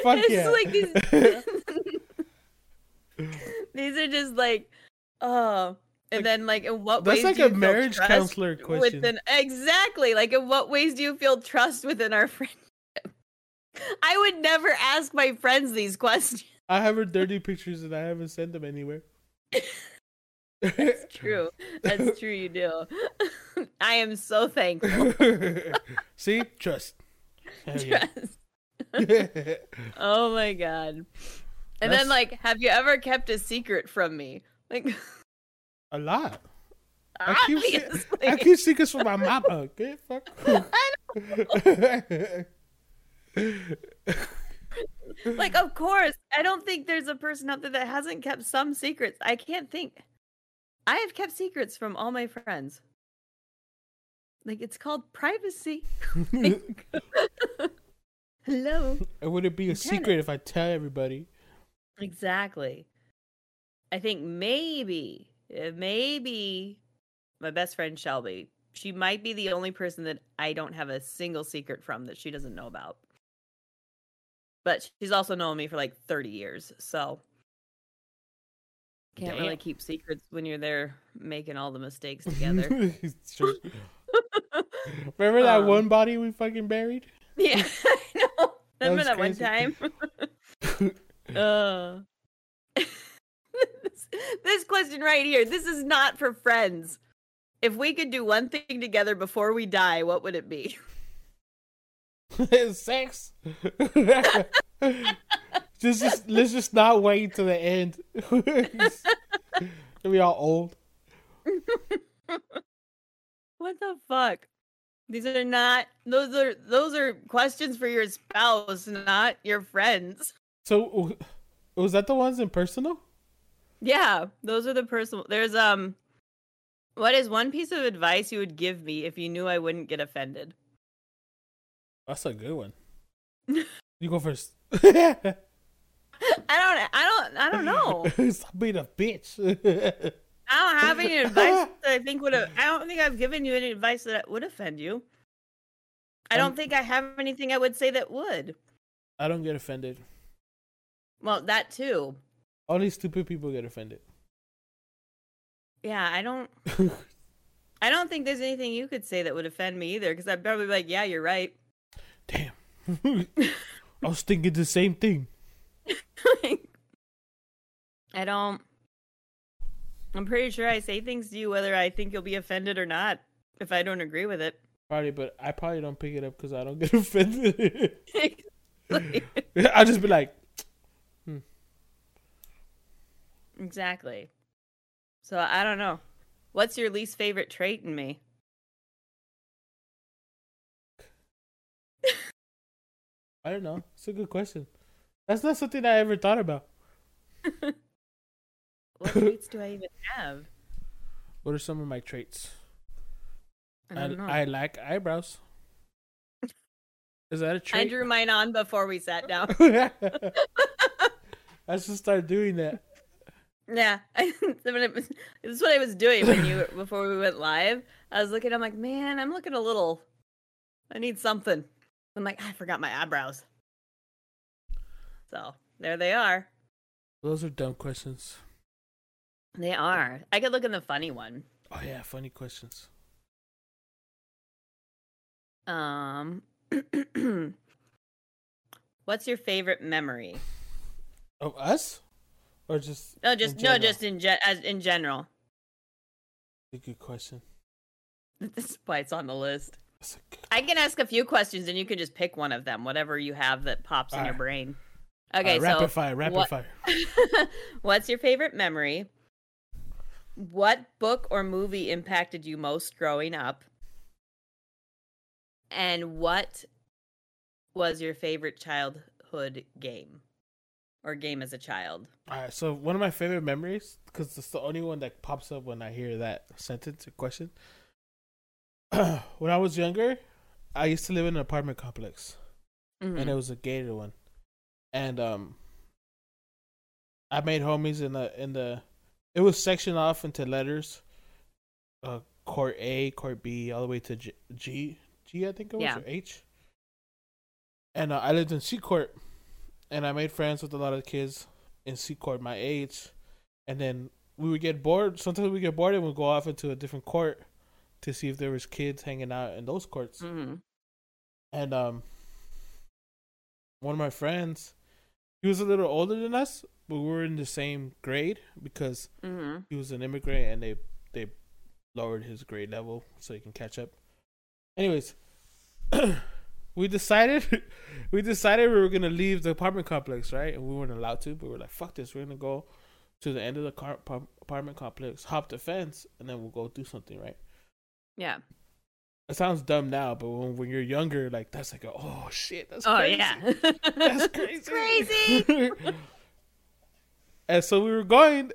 Fuck it's yeah. like these these are just like oh and Like, then like in what That's ways like do you a feel marriage trust counselor question. within exactly like in what ways do you feel trust within our friendship i would never ask my friends these questions I have her dirty pictures and I haven't sent them anywhere. That's true that's true you do i am so thankful See? Trust. Trust. oh my god and That's- then like have you ever kept a secret from me like A lot. I keep, I keep secrets from my mama. Okay, fuck. like of course i don't think there's a person out there that hasn't kept some secrets i can't think i have kept secrets from all my friends like it's called privacy hello it would it be a secret if I tell everybody? exactly i think maybe uh, maybe my best friend shelby she might be the only person that I don't have a single secret from that she doesn't know about. But she's also known me for like 30 years, so can't really keep secrets when you're there making all the mistakes together. Remember that Um, one body we fucking buried? yeah, I know. That Remember that one time? uh, this, this question right here. This is not for friends. If we could do one thing together before we die, what would it be? Sex. Just, just let's just not wait to the end. we all old. What the fuck? These are not those are those are questions for your spouse, not your friends. So was that the ones in personal? Yeah, those are the personal. There's um what is one piece of advice you would give me if you knew I wouldn't get offended? That's a good one. You go first. I don't I don't I don't know. Stop being a bitch. I don't have any advice that I think would have. I don't think I've given you any advice that would offend you. I don't Um, think I have anything I would say that would. I don't get offended. Well, that too. Only stupid people get offended. Yeah, I don't. I don't think there's anything you could say that would offend me either. Because I'd probably be like, "Yeah, you're right." Damn. I was thinking the same thing. I don't. I'm pretty sure I say things to you whether I think you'll be offended or not. If I don't agree with it. Probably, but I probably don't pick it up because I don't get offended. I'll just be like, hmm. exactly. So I don't know. What's your least favorite trait in me? I don't know. It's a good question. That's not something I ever thought about. What traits do I even have? What are some of my traits? I I, don't know. I like eyebrows. Is that a trait? I drew mine on before we sat down. I should start doing that. Yeah, I, it was, this is what I was doing when you before we went live. I was looking. I'm like, man, I'm looking a little. I need something. I'm like, I forgot my eyebrows. So there they are. Those are dumb questions. They are. I could look in the funny one. Oh yeah, funny questions. Um, what's your favorite memory? Of us, or just? No, just in no, general? just in ge- as in general. a good question. This is why it's on the list. That's. I can ask a few questions, and you can just pick one of them, whatever you have that pops in your brain. Okay, uh, rapid so fire, rapid what- fire. what's your favorite memory? What book or movie impacted you most growing up? And what was your favorite childhood game or game as a child? All right, so one of my favorite memories, because it's the only one that pops up when I hear that sentence or question. when I was younger, I used to live in an apartment complex, Mhm. and it was a gated one, and um, I made homies in the in the. It was sectioned off into letters, uh, court A, court B, all the way to G, G, G I think it was Yeah. or H. And uh, I lived in C court, and I made friends with a lot of kids in C court my age, and then we would get bored. Sometimes we get bored and we'd go off into a different court to see if there was kids hanging out in those courts. Mhm. And um, one of my friends, he was a little older than us, but we were in the same grade because Mhm. he was an immigrant and they they lowered his grade level so he can catch up. Anyways, we decided we decided we were gonna leave the apartment complex, right? And we weren't allowed to, but we were like, "Fuck this! We're gonna go to the end of the car, par- apartment complex, hop the fence, and then we'll go do something, right?" Yeah. It sounds dumb now, but when, when you're younger, like that's like, a, oh shit, that's crazy. Oh crazy. yeah. That's crazy. crazy. and so we were going,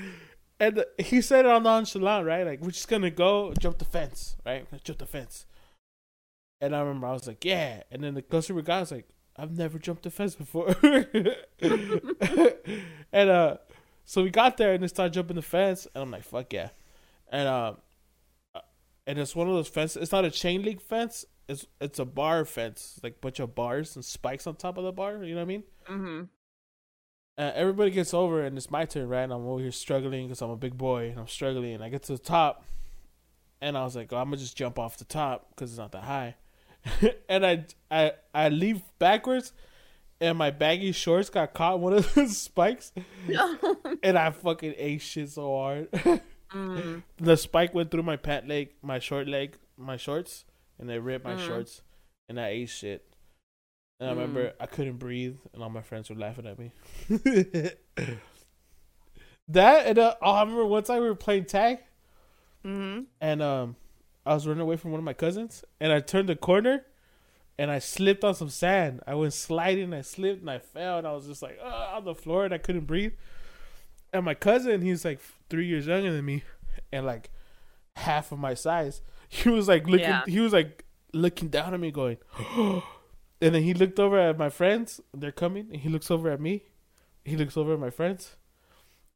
and he said it on nonchalant, right? Like we're just gonna go jump the fence, right? Jump the fence. And I remember I was like, yeah. And then the closer we got, I was like, I've never jumped a fence before. and uh, so we got there and they started jumping the fence, and I'm like, fuck yeah. And um, and it's one of those fences. It's not a chain link fence. It's it's a bar fence, like bunch of bars and spikes on top of the bar. You know what I mean? Mm-hmm. Uh, everybody gets over, and it's my turn, right? And I'm over here struggling because I'm a big boy and I'm struggling. And I get to the top, and I was like, oh, I'm gonna just jump off the top because it's not that high. and I I I leave backwards, and my baggy shorts got caught in one of those spikes, and I fucking ate shit so hard. Mm. the spike went through my pant leg, my short leg, my shorts, and it ripped my Mhm. shorts, and I ate shit. And I Mm. remember I couldn't breathe, and all my friends were laughing at me. that and uh, oh, I remember one time we were playing tag, Mm-hmm. and um, I was running away from one of my cousins, and I turned the corner, and I slipped on some sand. I went sliding, I slipped, and I fell, and I was just like on the floor, and I couldn't breathe. And my cousin, he's like three years younger than me, and like half of my size. He was like looking, Yeah. he was like looking down at me, going, and then he looked over at my friends. They're coming, and he looks over at me. He looks over at my friends,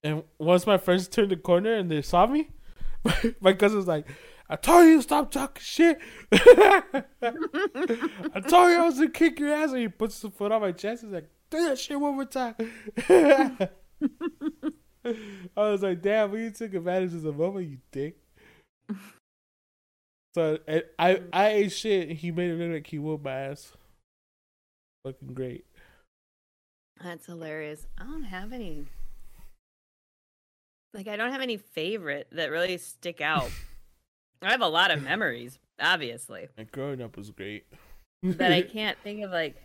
and once my friends turned the corner and they saw me, my cousin's like, I told you to stop talking shit. I told you I was gonna kick your ass. And he puts the foot on my chest. He's like, do that shit one more time. I was like, damn, we took advantage of the moment, you dick. So and I I ate shit and he made it look like he whooped my ass. Fucking great. That's hilarious. I don't have any. Like, I don't have any favorite that really stick out. I have a lot of memories, obviously, And growing up was great. but I can't think of like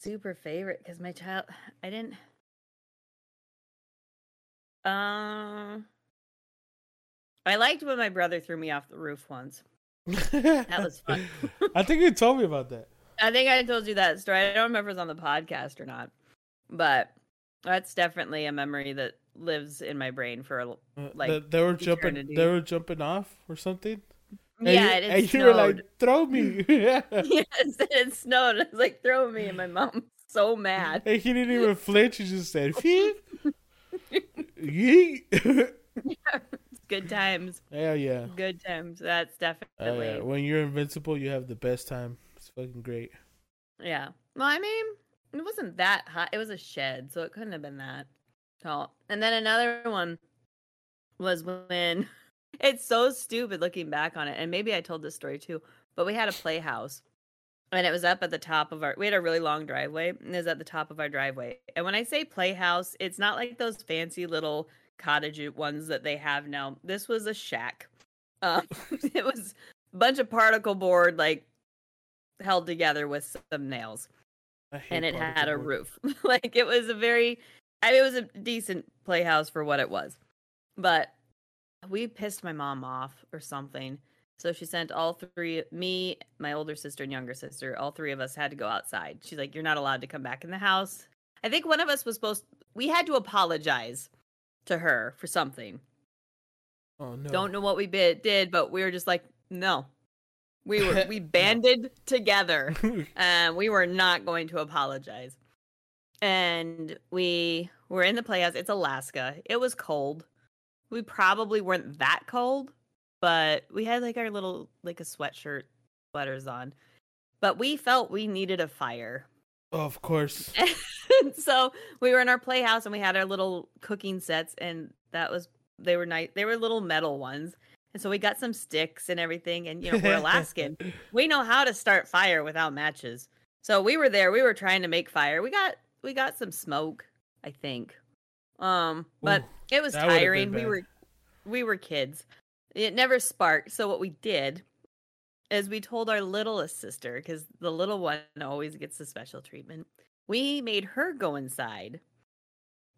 super favorite because my child, I didn't. Um, I liked when my brother threw me off the roof once. That was fun. I think you told me about that. I think I told you that story. I don't remember if it was on the podcast or not, but that's definitely a memory that lives in my brain for a, Uh, Like, they, they were jumping. eternity. They were jumping off or something. And yeah. you, and and you were like, "Throw me!" Yeah. yes, it snowed. I was like, throw me, and my mom's so mad. and he didn't even flinch. He just said, "Phew." Yeet. Good times, Hell yeah. good times. That's definitely yeah. When you're invincible, you have the best time. It's fucking great. yeah. Well, I mean, it wasn't that hot. It was a shed, so it couldn't have been that tall. And then another one was when it's so stupid looking back on it. And maybe I told this story too, but we had a playhouse. And it was up at the top of our we had a really long driveway and it was at the top of our driveway. And when I say playhouse, it's not like those fancy little cottage ones that they have now. This was a shack. Um, it was a bunch of particle board like held together with some nails and it had a board. roof. like it was a very, I mean, it was a decent playhouse for what it was. But we pissed my mom off or something. So she sent all three, me, my older sister, and younger sister, all three of us had to go outside. She's like, You're not allowed to come back in the house. I think one of us was supposed, we had to apologize to her for something. Oh no! Don't know what we bit, did, but we were just like, No. We were, we banded together and we were not going to apologize. And we were in the playhouse. It's Alaska. It was cold. We probably weren't that cold, but we had like our little like a sweatshirt sweaters on. But we felt we needed a fire. of course. so we were in our playhouse and we had our little cooking sets and that was they were nice they were little metal ones. And so we got some sticks and everything and you know we're Alaskan we know how to start fire without matches. So we were there. We were trying to make fire. We got we got some smoke, I think. Um, but Ooh, it was that would've been tiring. We were we were kids. It never sparked. So what we did is we told our littlest sister because the little one always gets the special treatment. We made her go inside.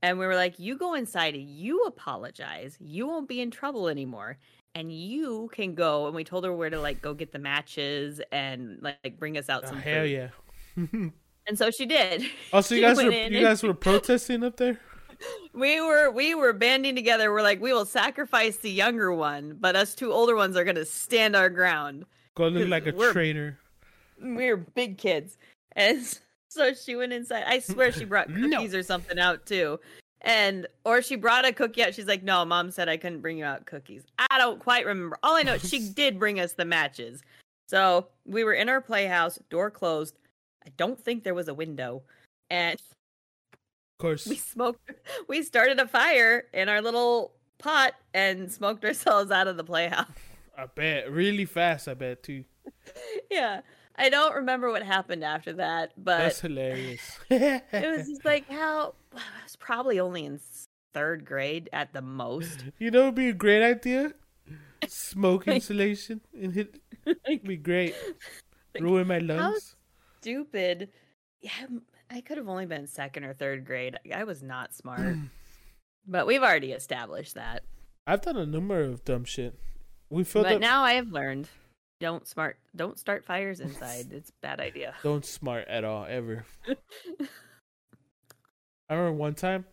And we were like, you go inside and you apologize. You won't be in trouble anymore and you can go and we told her where to like go get the matches and like bring us out Oh, some hell food. yeah! and so she did Oh, so you guys were you and- guys were protesting up there? We were we were banding together we're like we will sacrifice the younger one but us two older ones are gonna stand our ground Go look like a We're- traitor. we were big kids and so she went inside i swear she brought No. cookies or something out too And or she brought a cookie out. She's like, "No, mom said I couldn't bring you out cookies." I don't quite remember. All I know, is she did bring us the matches. So we were in our playhouse, door closed. I don't think there was a window, and Of course. we smoked. We started a fire in our little pot and smoked ourselves out of the playhouse. I bet. Really fast, I bet, too. yeah, I don't remember what happened after that, but That's hilarious. it was just like how I was probably only in third grade at the most. You know, it'd be a great idea. Smoke insulation and hit. It'd be great. Ruin my lungs. Stupid. Yeah, I could have only been second or third grade. I was not smart. but we've already established that. I've done a number of dumb shit. We filled but up. now I have learned don't smart don't start fires inside. It's a bad idea. Don't smart at all ever. I remember one time.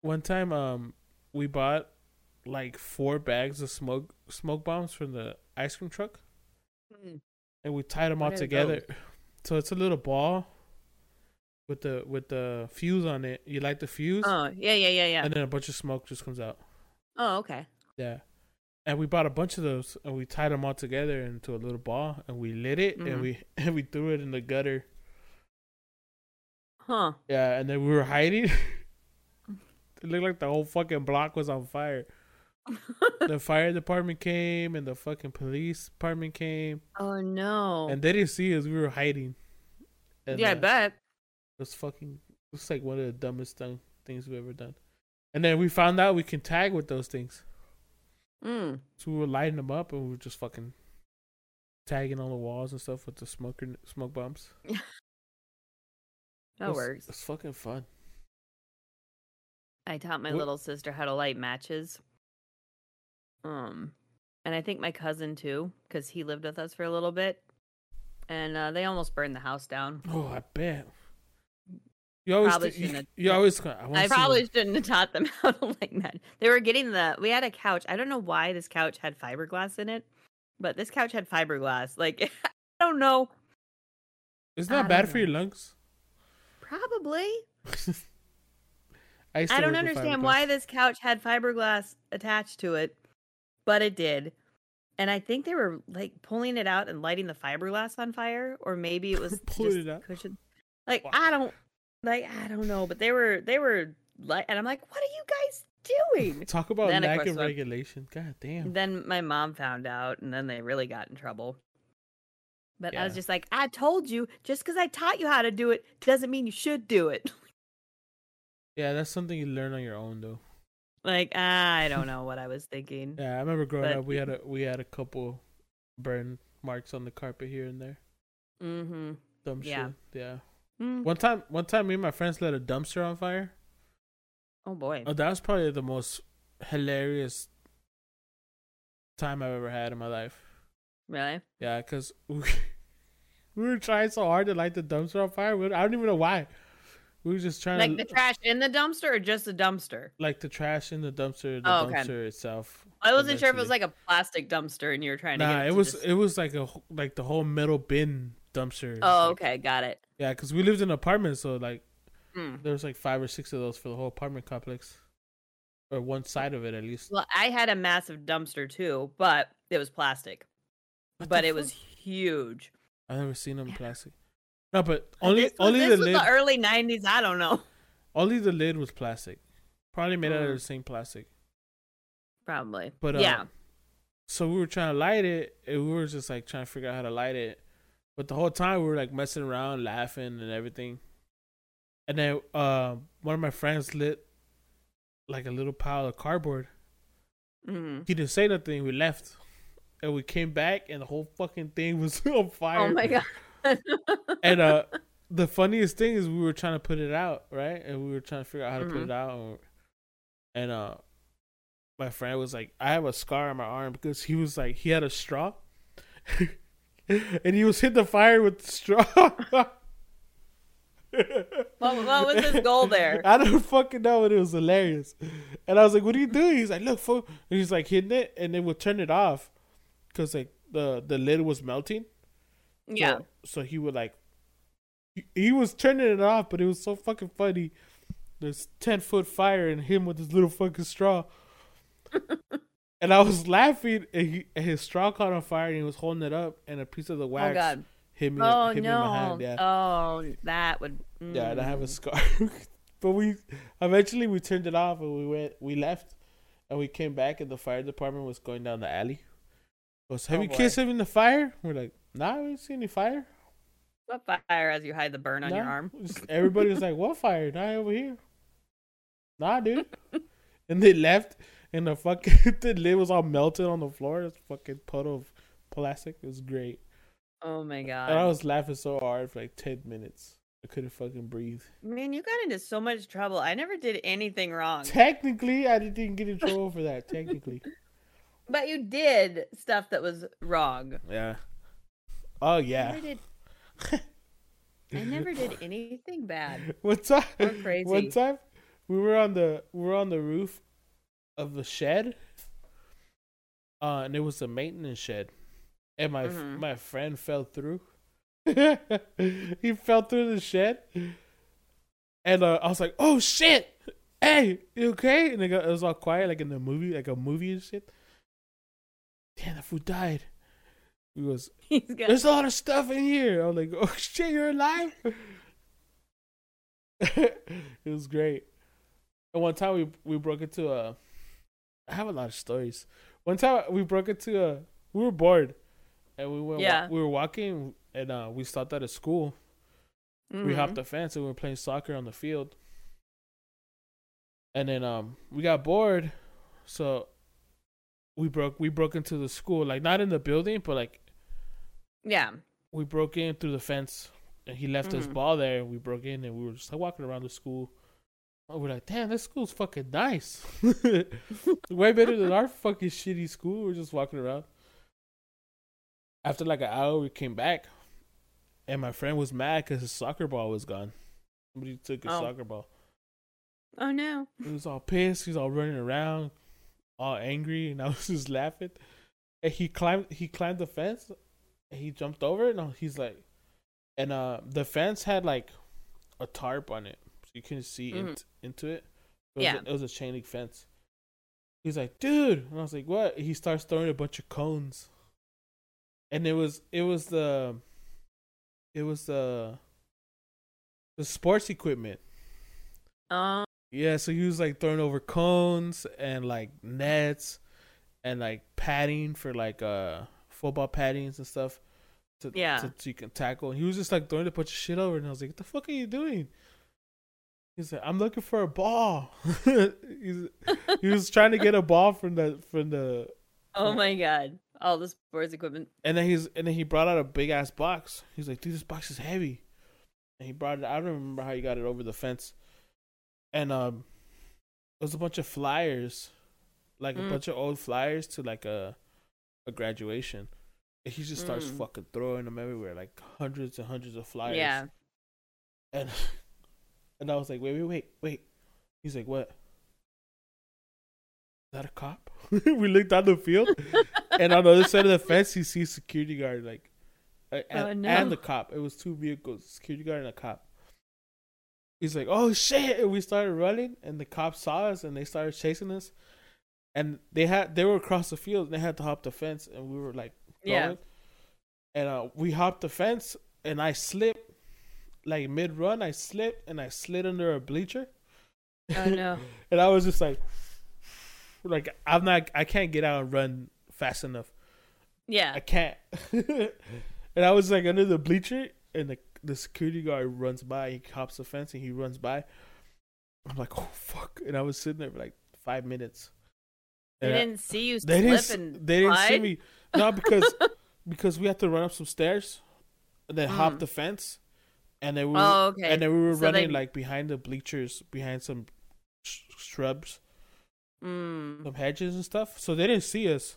One time, um, we bought like four bags of smoke smoke bombs from the ice cream truck, Mm. and we tied them all together. So it's a little ball with the with the fuse on it. You light the fuse, Oh, yeah, yeah, yeah, yeah. and then a bunch of smoke just comes out. Oh, okay. Yeah. And we bought a bunch of those and we tied them all together into a little ball and we lit it Mhm. and we and we threw it in the gutter. Huh. Yeah, and then we were hiding. it looked like the whole fucking block was on fire. the fire department came and the fucking police department came oh no. and they didn't see us. We were hiding. And, yeah, I uh, bet. It was fucking. It was like one of the dumbest thing, things we've ever done. And then we found out we can tag with those things. Mm. So we were lighting them up and we were just fucking tagging on the walls and stuff with the smoker smoke bombs. That It's- works. It's fucking fun. I taught my What- little sister how to light matches. Um, and I think my cousin too, because he lived with us for a little bit, and uh, they almost burned the house down. Oh, I bet. You always, Probably you, shouldn't have- you always. I, I probably shouldn't have taught them how to light that. They were getting the. We had a couch. I don't know why this couch had fiberglass in it, but this couch had fiberglass. Like I don't know. It's I not don't bad for your lungs. Probably. I, I don't understand why this couch had fiberglass attached to it, but it did. And I think they were like pulling it out and lighting the fiberglass on fire, or maybe it was just it cushion. Like Wow. I don't, like I don't know, but they were they were like, and I'm like, what are you guys doing? Talk about Then, of lack course, of regulation. God damn. Then my mom found out, and then they really got in trouble. But I was just like, I told you, just because I taught you how to do it doesn't mean you should do it. Yeah, that's something you learn on your own though. like I don't know what I was thinking. Yeah, I remember growing But- up. We had a we had a couple burn marks on the carpet here and there. Mm-hmm. Dumb Yeah. shit. Yeah. Mm. One time, one time, me and my friends lit a dumpster on fire. Oh boy. Oh, that was probably the most hilarious time I've ever had in my life. Really? Yeah, because we, we were trying so hard to light the dumpster on fire. We- I don't even know why. We were just trying to Like to the trash in the dumpster or just the dumpster? like the trash in the dumpster, the Oh, okay. dumpster itself. I wasn't sure if it was like a plastic dumpster and you were trying to Nah, it. it was just- it was like a like the whole metal bin dumpster. Oh, Like, okay, got it. Yeah, because we lived in an apartment, so like Mm. there was like five or six of those for the whole apartment complex, or one side of it at least. Well, I had a massive dumpster too, but it was plastic. What but it was huge. I've never seen them Yeah. plastic. No, but only this was, only this the was lid. the early '90s. I don't know. only the lid was plastic. Probably made out of Mm. the same plastic. Probably. But yeah. So we were trying to light it, and we were just like trying to figure out how to light it. But the whole time we were like messing around, laughing, and everything. And then uh, one of my friends lit like a little pile of cardboard. hmm He didn't say nothing. We left, and we came back, and the whole fucking thing was on fire. Oh my god. And uh, the funniest thing is we were trying to put it out, right? And we were trying to figure out how to put Mhm. it out. And, and uh, my friend was like, "I have a scar on my arm because he was like, he had a straw, and he was hit the fire with the straw." What- what was his goal there? I don't fucking know, but it was hilarious. And I was like, "What are you doing?" He's like, "Look, fool." And he's like hitting it, and then we'll turn it off because like the the lid was melting. So- yeah. So, he would like, he, he was turning it off, but it was so fucking funny There's ten foot fire and him with his little fucking straw. and I was laughing, and, he, and his straw caught on fire, and he was holding it up, and a piece of the Oh wax god. hit me, Oh hit me in my no. hand. Yeah, Oh, that would. yeah, and I have a mm. scar. but we eventually we turned it off, and we went, we left, and we came back, and the fire department was going down the alley. Goes, have Oh, you boy. him in the fire? We're like, nah, we didn't see any fire. What fire as you hide the burn on your arm? Everybody was like, "What fire? Not over here." Nah, dude. and they left, and the fucking the lid was all melted on the floor. It's fucking puddle of plastic. It was great, Oh my god. and I was laughing so hard for like ten minutes. I couldn't fucking breathe. Man, you got into so much trouble. I never did anything wrong. Technically, I didn't get in trouble for that. Technically, But you did stuff that was wrong. yeah. Oh I yeah. never did, I never did anything bad What time, or crazy. one time, we were on the we were on the roof of the shed, uh, and it was a maintenance shed, and my Mhm. my friend fell through. he fell through the shed, and uh, I was like, "Oh shit! Hey, you okay?" And it, got, it was all quiet, like in the movie, like a movie and shit. Damn, that fool died. He goes, there's a lot of stuff in here. I was like, oh shit, you're alive. it was great. And one time we we broke into a. I have a lot of stories. One time we broke into a. We were bored, and we went. Yeah. we were walking, and uh, we stopped at a school. We Mhm. hopped the fence and we were playing soccer on the field. And then um we got bored, so we broke we broke into the school like not in the building but like Yeah. we broke in through the fence and he left his Mhm. ball there and we broke in and we were just like walking around the school. And we're like, damn, this school's fucking nice. Way better than our fucking shitty school. We're just walking around. After like an hour, we came back, and my friend was mad because his soccer ball was gone. Somebody took his Oh. soccer ball. Oh no. He was all pissed. He's all running around, all angry, and I was just laughing. And he climbed. He climbed the fence. And he jumped over it. And he's like, and uh, the fence had like a tarp on it, so you couldn't see Mhm. int- into it. It was, Yeah. a, it was a chain link fence. He's like, dude, and I was like, what? He starts throwing a bunch of cones, and it was it was the, it was the, the sports equipment. Um. Yeah, so he was like throwing over cones and like nets and like padding for like uh football paddings and stuff. To, Yeah. to, so you can tackle. And he was just like throwing a bunch of shit over, and I was like, "What the fuck are you doing?" He's like, "I'm looking for a ball." He was trying to get a ball from the from the, Oh my god. All the sports equipment. and then he's and then he brought out a big ass box. He's like, "Dude, this box is heavy," and he brought it. I don't remember how he got it over the fence, and um, it was a bunch of flyers, like a Mm. bunch of old flyers to like a a graduation. And he just starts Mm. fucking throwing them everywhere, like hundreds and hundreds of flyers. Yeah. And and I was like, wait, wait, wait, wait. He's like, what? Is that a cop? we looked down the field, and on the other side of the fence, he sees security guard, like, uh, and, Oh, no. and the cop. It was two vehicles, security guard and a cop. He's like, oh shit! And we started running, and the cops saw us, and they started chasing us. And they had they were across the field, and they had to hop the fence, and we were like, Yeah. And uh, we hopped the fence, and I slipped, like mid run. I slipped, and I slid under a bleacher. Oh no. and I was just like, like I'm not, I can't get out and run fast enough. Yeah. I can't. and I was like under the bleacher, and the the security guard runs by. He hops the fence and he runs by. I'm like, oh fuck! And I was sitting there for like five minutes. They And I- didn't see you they didn't. and They didn't see me. Not because because we had to run up some stairs, and then hop Mm. the fence, and then we were, Oh, okay. and then we were So running they- like behind the bleachers, behind some sh- shrubs, Mm, some hedges and stuff. So they didn't see us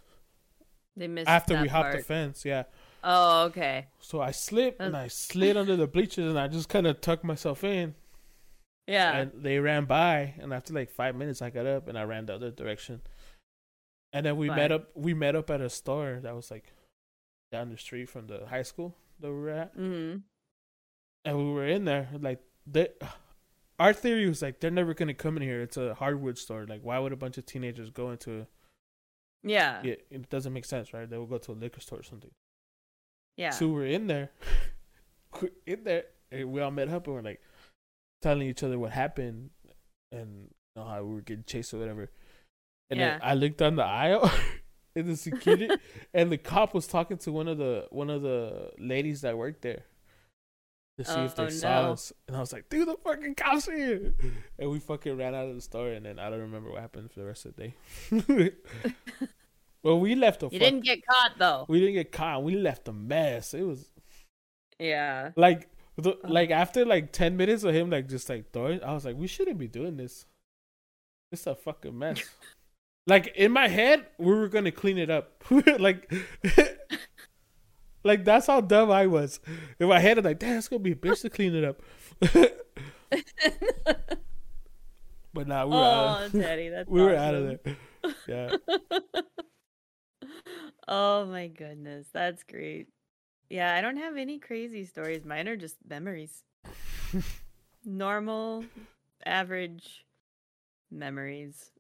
they missed after we hopped the fence. Yeah. Oh, okay. So I slipped and I slid under the bleachers, and I just kind of tucked myself in. Yeah. and they ran by and after like five minutes i got up and i ran the other direction and then we met up we met up at a store that was like down the street from the high school that we were at hmm and we were in there like they our theory was like they're never gonna come in here. It's a hardwood store. Like, why would a bunch of teenagers go into? Yeah. Yeah, it doesn't make sense, right? They will go to a liquor store or something. Yeah. So we're in there, we're in there, and we all met up and we're like telling each other what happened and you know, how we were getting chased or whatever. And then Yeah. I looked down the aisle in the security, and the cop was talking to one of the one of the ladies that worked there to see oh, if Oh, they saw no. us. And I was like, "Dude, the fucking cops are here!" And we fucking ran out of the store, and then I don't remember what happened for the rest of the day. well, we left a you fuck- didn't get caught though. we didn't get caught. We left a mess. It was Yeah. like the, oh. like after like 10 minutes of him like just like throwing i was like we shouldn't be doing this it's a fucking mess like in my head we were gonna clean it up like like that's how dumb i was in my head i'm like damn it's gonna be a bitch to clean it up but nah we were oh, out of, oh, Teddy, that's we were out of there yeah oh my goodness, that's great. Yeah, I don't have any crazy stories. Mine are just memories. Normal, average memories.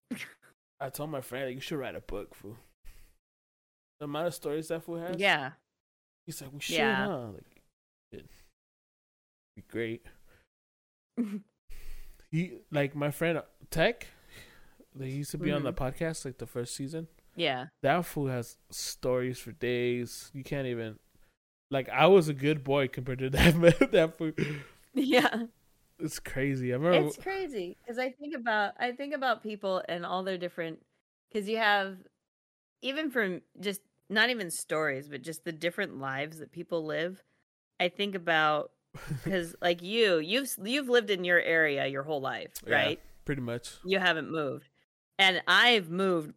i told my friend like, you should write a book fool the amount of stories that fool has Yeah. He's like, we should, Yeah. huh? Like, it'd be great. he like my friend Tech. They used to be on the mm-hmm. podcast like the first season. Yeah. That fool has stories for days. You can't even. Like I was a good boy compared to that. That fool. Yeah. It's crazy. I remember. It's crazy because I think about I think about people and all their different because you have even from just not even stories but just the different lives that people live. I think about because like you you've you've lived in your area your whole life Yeah. right pretty much you haven't moved and I've moved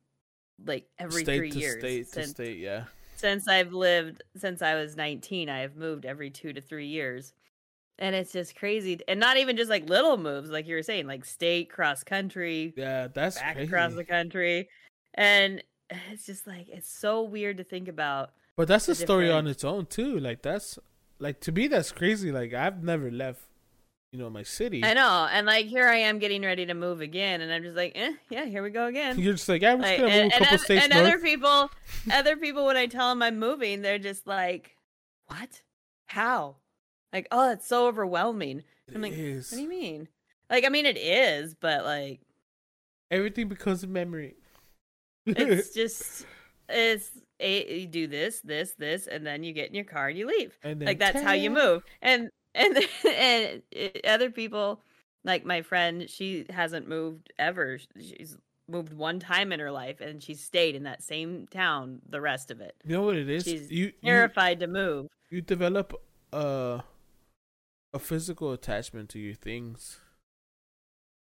like every state three years state to state. Yeah. since I've lived since I was 19, I've moved every 2 to 3 years. And it's just crazy and not even just like little moves like you were saying like state cross country Yeah, that's back crazy. across the country. And it's just like it's so weird to think about. But that's a story on its own too. Like that's like to me that's crazy. Like I've never left, you know, my city. I know. And like here I am getting ready to move again and I'm just like, "Eh, yeah, here we go again." You're just like, yeah, we're Like, gonna move and, a couple oth- states and north. other people other people when i tell them i'm moving they're just like what how like oh it's so overwhelming i'm like It is. what do you mean like i mean it is but like Everything becomes a memory. It's just it's a, you do this this this and then you get in your car and you leave. And then like that's how you move. And and and it- other people like my friend she hasn't moved ever. She's moved one time in her life and she stayed in that same town the rest of it. You know what it is? She's you, you terrified to move. you develop a a physical attachment to your things.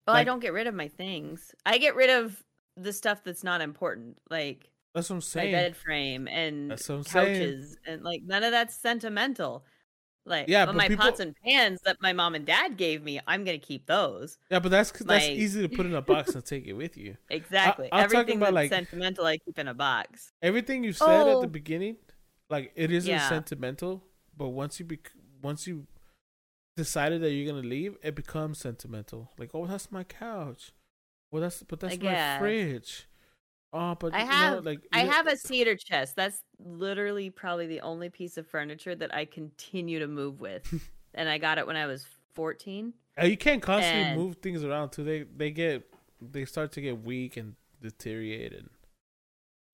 well i don't get rid of my things. I get rid of the stuff that's not important like That's what I'm my saying. bed frame and That's saying. couches and like none of that's sentimental like Yeah, but but my people- pots and pans that my mom and dad gave me i'm gonna keep those Yeah, but that's 'cause that's Like- that's easy to put in a box and take it with you. exactly I'm talking everything about, that's like- sentimental i keep in a box Everything you said at Oh. the beginning, like it isn't Yeah. sentimental, but once you bec- once you decided that you're gonna leave, it becomes sentimental. Like, oh, that's my couch. Well, that's but that's I my guess. fridge. Oh, but I you know, have- like I have a cedar chest. That's literally probably the only piece of furniture that I continue to move with. and I got it when I was 14. Uh, You can't constantly And- move things around too. They they get they start to get weak and deteriorate and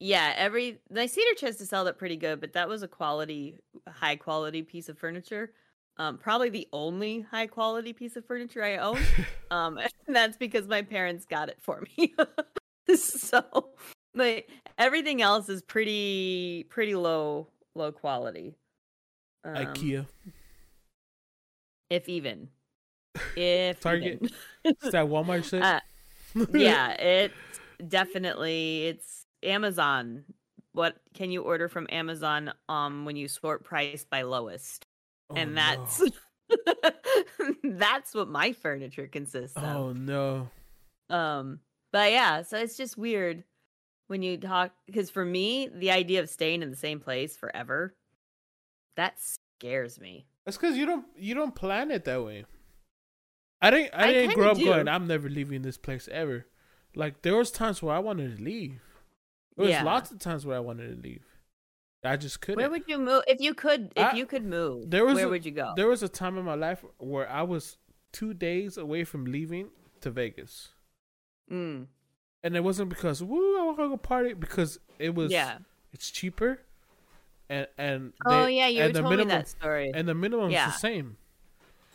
Yeah, every my cedar chest has held up pretty good, but that was a quality, high quality piece of furniture. Um, probably the only high quality piece of furniture I own. um, and that's because my parents got it for me. so, like everything else is pretty pretty low low quality. Um, IKEA. if even, if Target. even. It's that Walmart shit. Uh, yeah, it's definitely it's Amazon. What can you order from Amazon um when you sort price by lowest? Oh, and no. that's that's what my furniture consists of. oh no. Um but yeah, so it's just weird when you talk because for me, the idea of staying in the same place forever that scares me. That's because you don't you don't plan it that way. I didn't. I, I didn't grow up do. going. I'm never leaving this place ever. Like there was times where I wanted to leave. There was Yeah. lots of times where I wanted to leave. I just couldn't. Where would you move if you could? If I- you could move, there was where a- would you go? There was a time in my life where I was two days away from leaving to Vegas, Mm, and it wasn't because woo I want to go party because it was yeah. it's cheaper, and and Oh they- yeah, you and the told minimum me that story. and the minimum's Yeah. the same.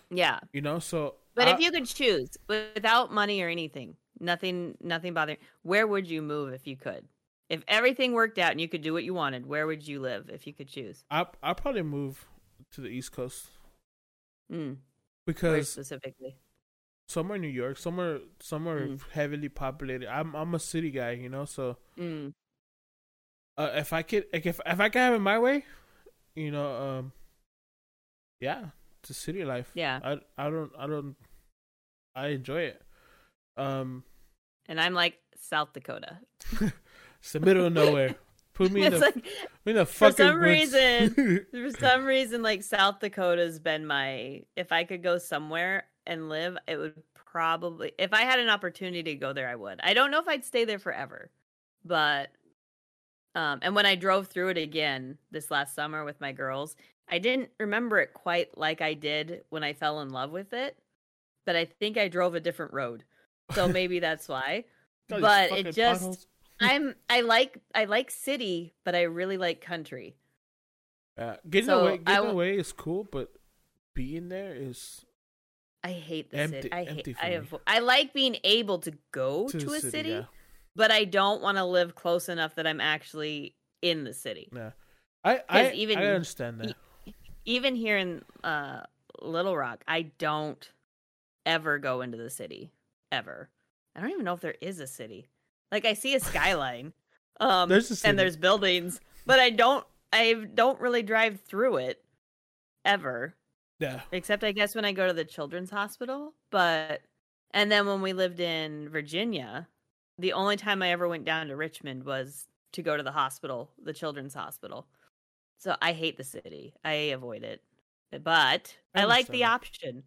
yeah, You know, so but I- if you could choose without money or anything, nothing, nothing bothering, where would you move if you could? If everything worked out and you could do what you wanted, where would you live if you could choose? I I probably move to the East Coast Mm, where because specifically? somewhere in New York, somewhere somewhere Mm. heavily populated. I'm I'm a city guy, you know, so Mm, uh, if I could like if if I could have it my way, you know, um, yeah, it's a city life. Yeah. I I don't I don't I enjoy it. Um, and I'm like South Dakota. it's the middle of nowhere. Put me in it's the like me in the for fucking some woods. reason- for some reason, like South Dakota's been my. If I could go somewhere and live, it would probably. If I had an opportunity to go there, I would. I don't know if I'd stay there forever, but. Um, and when I drove through it again this last summer with my girls, I didn't remember it quite like I did when I fell in love with it. But I think I drove a different road, so maybe that's why. But it just- potholes. I'm I like I like city, but I really like country. Uh, getting So, away getting w- away is cool, but being there is I hate the Empty- city. I hate. I have. I like being able to go to to, a city, yeah. but I don't want to live close enough that I'm actually in the city. Yeah. I I, even- I understand that. Even here in uh, Little Rock, I don't ever go into the city ever. I don't even know if there is a city. Like I see a skyline, um, There's city. and there's buildings, but I don't. I don't really drive through it ever. yeah. except I guess when I go to the children's hospital. But and then when we lived in Virginia, the only time I ever went down to Richmond was to go to the hospital, the children's hospital. So I hate the city. I avoid it. But I I, like the option.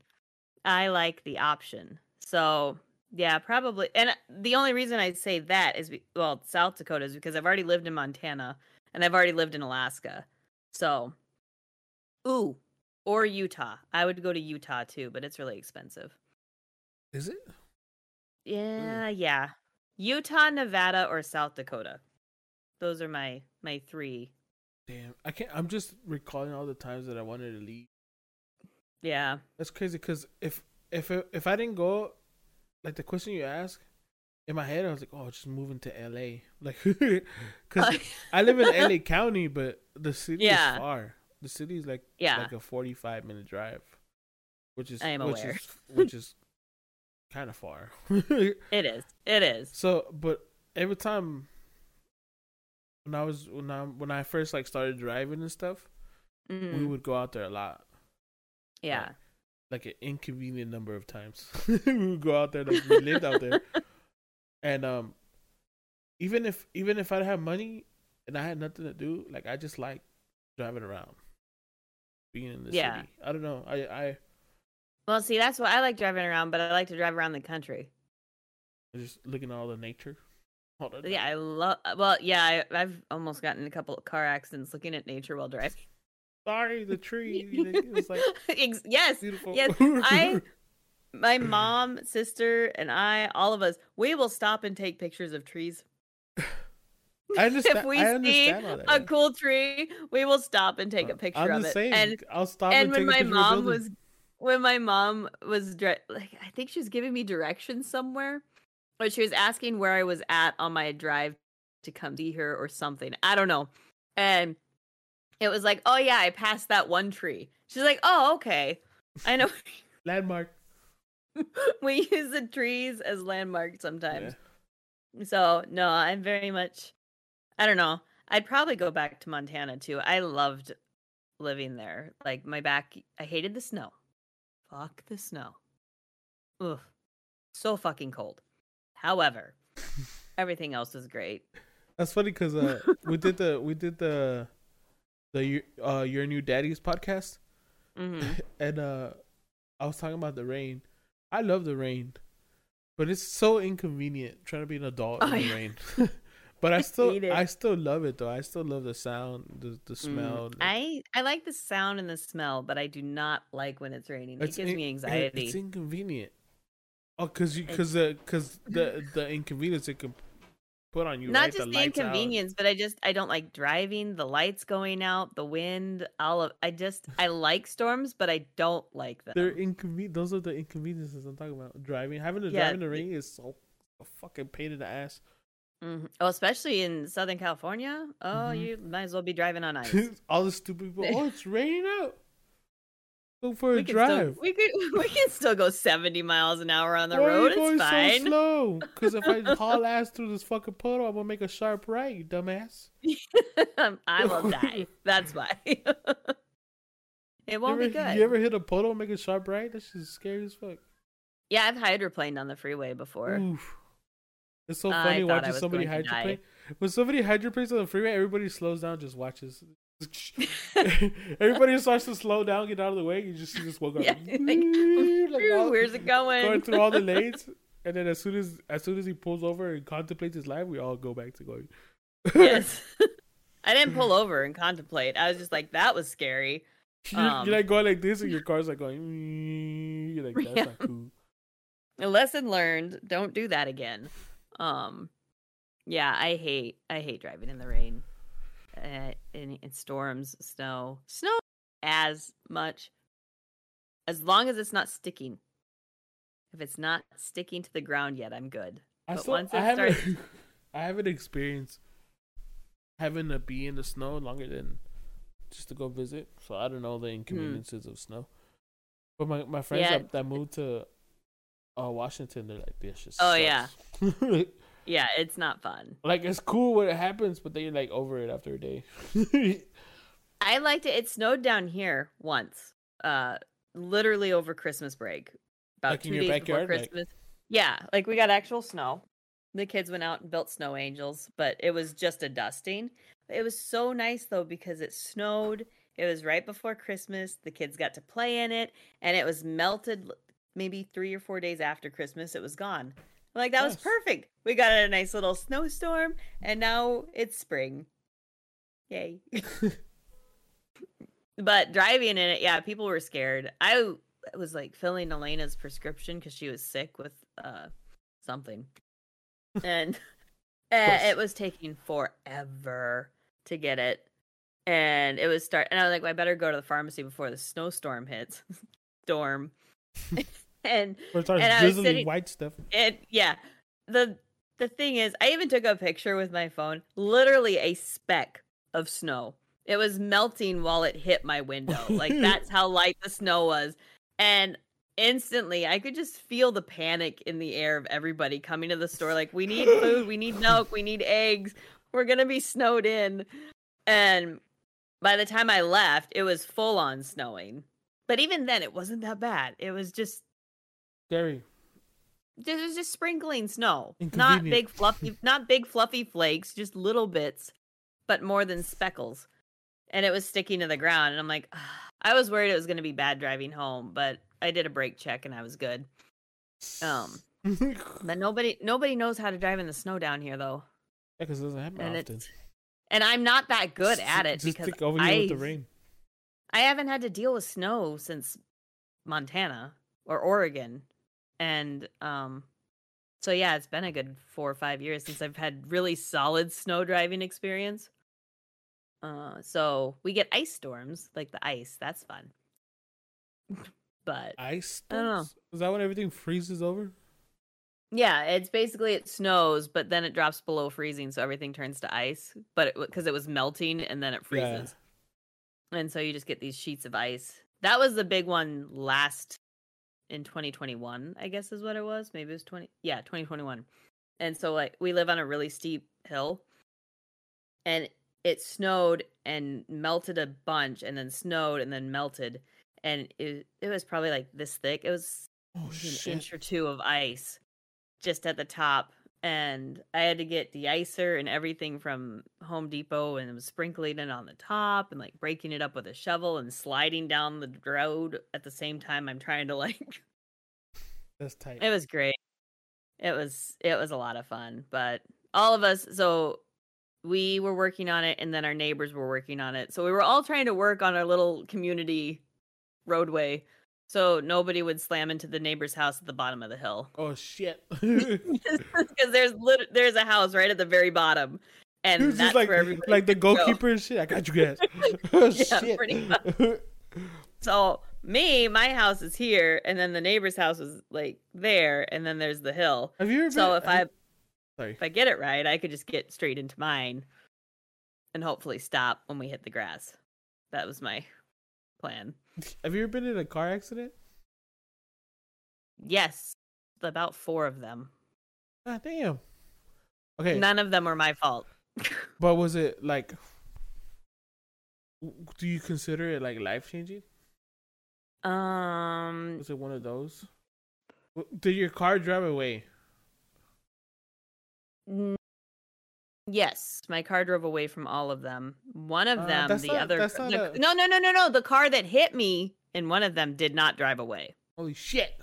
I like the option. So yeah, probably. And the only reason I say that is be- well, South Dakota is because I've already lived in Montana and I've already lived in Alaska. So, ooh, or Utah. I would go to Utah too, but it's really expensive. Is it? Yeah, yeah. Utah, Nevada, or South Dakota. Those are my my three. Damn. I can't I'm just recalling all the times that I wanted to leave. Yeah. That's crazy cuz if if if I didn't go like the question you ask in my head I was like, "Oh, just moving to LA." Like cuz I live in LA County, but the city Yeah. is far. The city is like Yeah. like a 45 minute drive, which is I am which aware. is which is kind of far. It is. It is. So, but every time when I was when I when I first like started driving and stuff, we Mhm. would go out there a lot, Yeah. like an inconvenient number of times. we would go out there, like we lived out there, and um, even if even if I had money and I had nothing to do, like I just like driving around, being in the Yeah. city. I don't know. I I Well, see, that's why I like driving around, but I like to drive around the country. just looking at all the nature. All the- Yeah, I love. Well, yeah, I, I've almost gotten a couple of car accidents looking at nature while driving. Sorry, the tree. It was like yes, beautiful. yes. I, my mom, sister, and I, all of us, we will stop and take pictures of trees. I understand. if we I see understand that. a cool tree, we will stop and take a uh, picture I'm of the it. same. And I'll stop and and, when take a my mom was when my mom was dri- like i think she was giving me directions somewhere or she was asking where i was at on my drive to come see her or something i don't know and it was like oh yeah i passed that one tree. She's like oh okay. I know. Landmark. we use the trees as landmarks Yeah. sometimes so no i'm very much i don't know. I'd probably go back to montana too. I loved living there. Like my back i hated the snow. Fuck the snow. Ugh. so fucking cold. However everything else was great. That's funny because uh, we did the we did the the uh your new daddy's podcast, hmm and uh, I was talking about the rain, I love the rain, but it's so inconvenient trying to be an adult Oh, in the yeah. rain. but I still, it. I still love it though. I still love the sound, the the Mm, smell. the- I I like the sound and the smell, but I do not like when it's raining. It gives in- me anxiety. It's inconvenient. Oh, cause you, cause the, cause the, the inconvenience it can put on you. not right? just the, out. inconvenience, but I just I don't like driving, the lights going out, the wind, all of I just I like storms, but I don't like them. They're inconvenient. Those are the inconveniences I'm talking about. Driving, having to Yeah, drive in the the- rain is so a fucking pain in the ass. Mhm. Oh, especially in Southern California. Oh, Mhm. you might as well be driving on ice. All the stupid people. Oh, it's raining out. Go for a we can drive. still we could we can still go seventy miles an hour on the Why are you going It's fine. so slow? Because if I haul ass through this fucking puddle, I'm gonna make a sharp right, you dumbass. I will die. That's why. it won't you be ever, good. You ever hit a puddle and make a sharp right? That's just scary as fuck. Yeah, I've hydroplaned on the freeway before. Oof. It's so funny watching somebody hydroplane. When somebody hydroplanes on the freeway, everybody slows down, just watches. everybody starts to slow down, get out of the way. You just see this one guy Yeah, like, like, Where's it going? going through all the lanes, and then as soon as as soon as he pulls over and contemplates his life, we all go back to going. yes. I didn't pull over and contemplate. I was just like, that was scary. you're, Um, you're like going like this, and your car's like going. You're like, that's Yeah. not cool. A lesson learned. Don't do that again. Um, yeah, I hate I hate driving in the rain, uh, in, in storms, snow, snow as much as long as it's not sticking. If it's not sticking to the ground yet, I'm good. I But still, once I it haven't, starts- I haven't experienced having to be in the snow longer than just to go visit. So I don't know the inconveniences of snow. But my my friends Hmm. Yeah. that, that moved to uh, Washington, they're like, this just Oh, sucks." Yeah, it's not fun. like it's cool when it happens, but then you're like over it after a day. I liked it. It snowed down here once, uh, literally over Christmas break, about Like in two your days backyard, before like- Christmas. Yeah, like we got actual snow. The kids went out and built snow angels, but it was just a dusting. It was so nice though because it snowed. It was right before Christmas. The kids got to play in it, and it was melted. Maybe three or four days after Christmas, it was gone. Like that was perfect. We got a nice little snowstorm, and now it's spring. Yay! but driving in it, yeah, people were scared. I was like filling Elena's prescription because she was sick with uh something, and uh, it was taking forever to get it. And it was start, and I was like, well, I better go to the pharmacy before the snowstorm hits. Storm, and Or it starts And I was sitting- white stuff. it yeah the the thing is i even took a picture with my phone literally a speck of snow. It was melting while it hit my window. Like that's how light the snow was. And instantly i could just feel the panic in the air of everybody coming to the store like we need food we need milk we need eggs we're gonna be snowed in. And by the time i left it was full on snowing. But even then it wasn't that bad. It was just Scary. This is just sprinkling snow, not big fluffy, not big fluffy flakes, just little bits, but more than speckles. And it was sticking to the ground, and I'm like, "Ah." I was worried it was going to be bad driving home, but I did a brake check and I was good. Um, But nobody, nobody knows how to drive in the snow down here, though, because it doesn't happen and often. and I'm not that good Just- at it just because over here with the I- rain. I haven't had to deal with snow since Montana or Oregon. And um so yeah, it's been a good 4 or 5 years since I've had really solid snow driving experience. Uh so we get ice storms, like the ice. That's fun. but Ice I don't know. storms? Is that when everything freezes over? yeah, it's basically it snows, but then it drops below freezing, so everything turns to ice. But because it, was melting and then it Yeah. freezes, and so you just get these sheets of ice. That was the big one last in 2021, I guess is what it was. Maybe it was 20. Yeah, 2021. And so like we live on a really steep hill, and it snowed and melted a bunch, and then snowed and then melted, and it it was probably like this thick. It was Oh an shit! inch or two of ice just at the top and i had to get de-icer and everything from home depot and was sprinkling it on the top and like breaking it up with a shovel and sliding down the road at the same time i'm trying to like That's tight. It was great. It was it was a lot of fun, but all of us so we were working on it and then our neighbors were working on it. So we were all trying to work on our little community roadway so nobody would slam into the neighbor's house at the bottom of the hill. Oh shit! Because there's lit- there's a house right at the very bottom, and He that's like where everybody like the could go. goalkeeper shit. I got you guys. oh Yeah, shit! pretty So me, my house is here, and then the neighbor's house is like there, and then there's the hill. Have you ever? So if I sorry, if I get it right, I could just get straight into mine, and hopefully stop when we hit the grass. That was my plan. have you ever been in a car accident? Yes, about four of them. God damn. Okay, None of them were my fault. but was it like? Do you consider it like life changing? Um, Was it one of those? Did your car drive away? Yes, my car drove away from all of them. One of Uh, them, the not- other, the- a- no, no, no, no, no. The car that hit me and one of them did not drive away. Holy shit!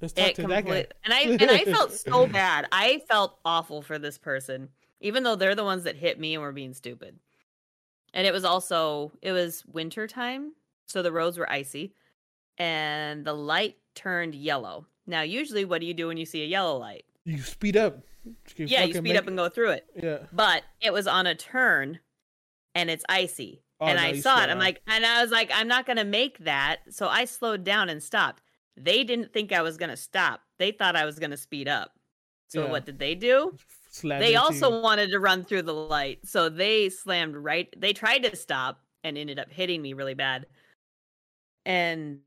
Let's talk It to that guy. and I and I felt so bad. I felt awful for this person, even though they're the ones that hit me and were being stupid. And it was also it was winter time, so the roads were icy, and the light turned yellow. Now, usually, what do you do when you see a yellow light? You speed up. You yeah, you speed up and go through it. Yeah. But it was on a turn, and it's icy. Oh, and no, I saw it. I'm like, and I was like, I'm not gonna make that. So I slowed down and stopped. They didn't think I was gonna stop. They thought I was gonna speed up. So Yeah. what did they do? Slammed They also you. wanted to run through the light. So they slammed right. They tried to stop and ended up hitting me really bad. And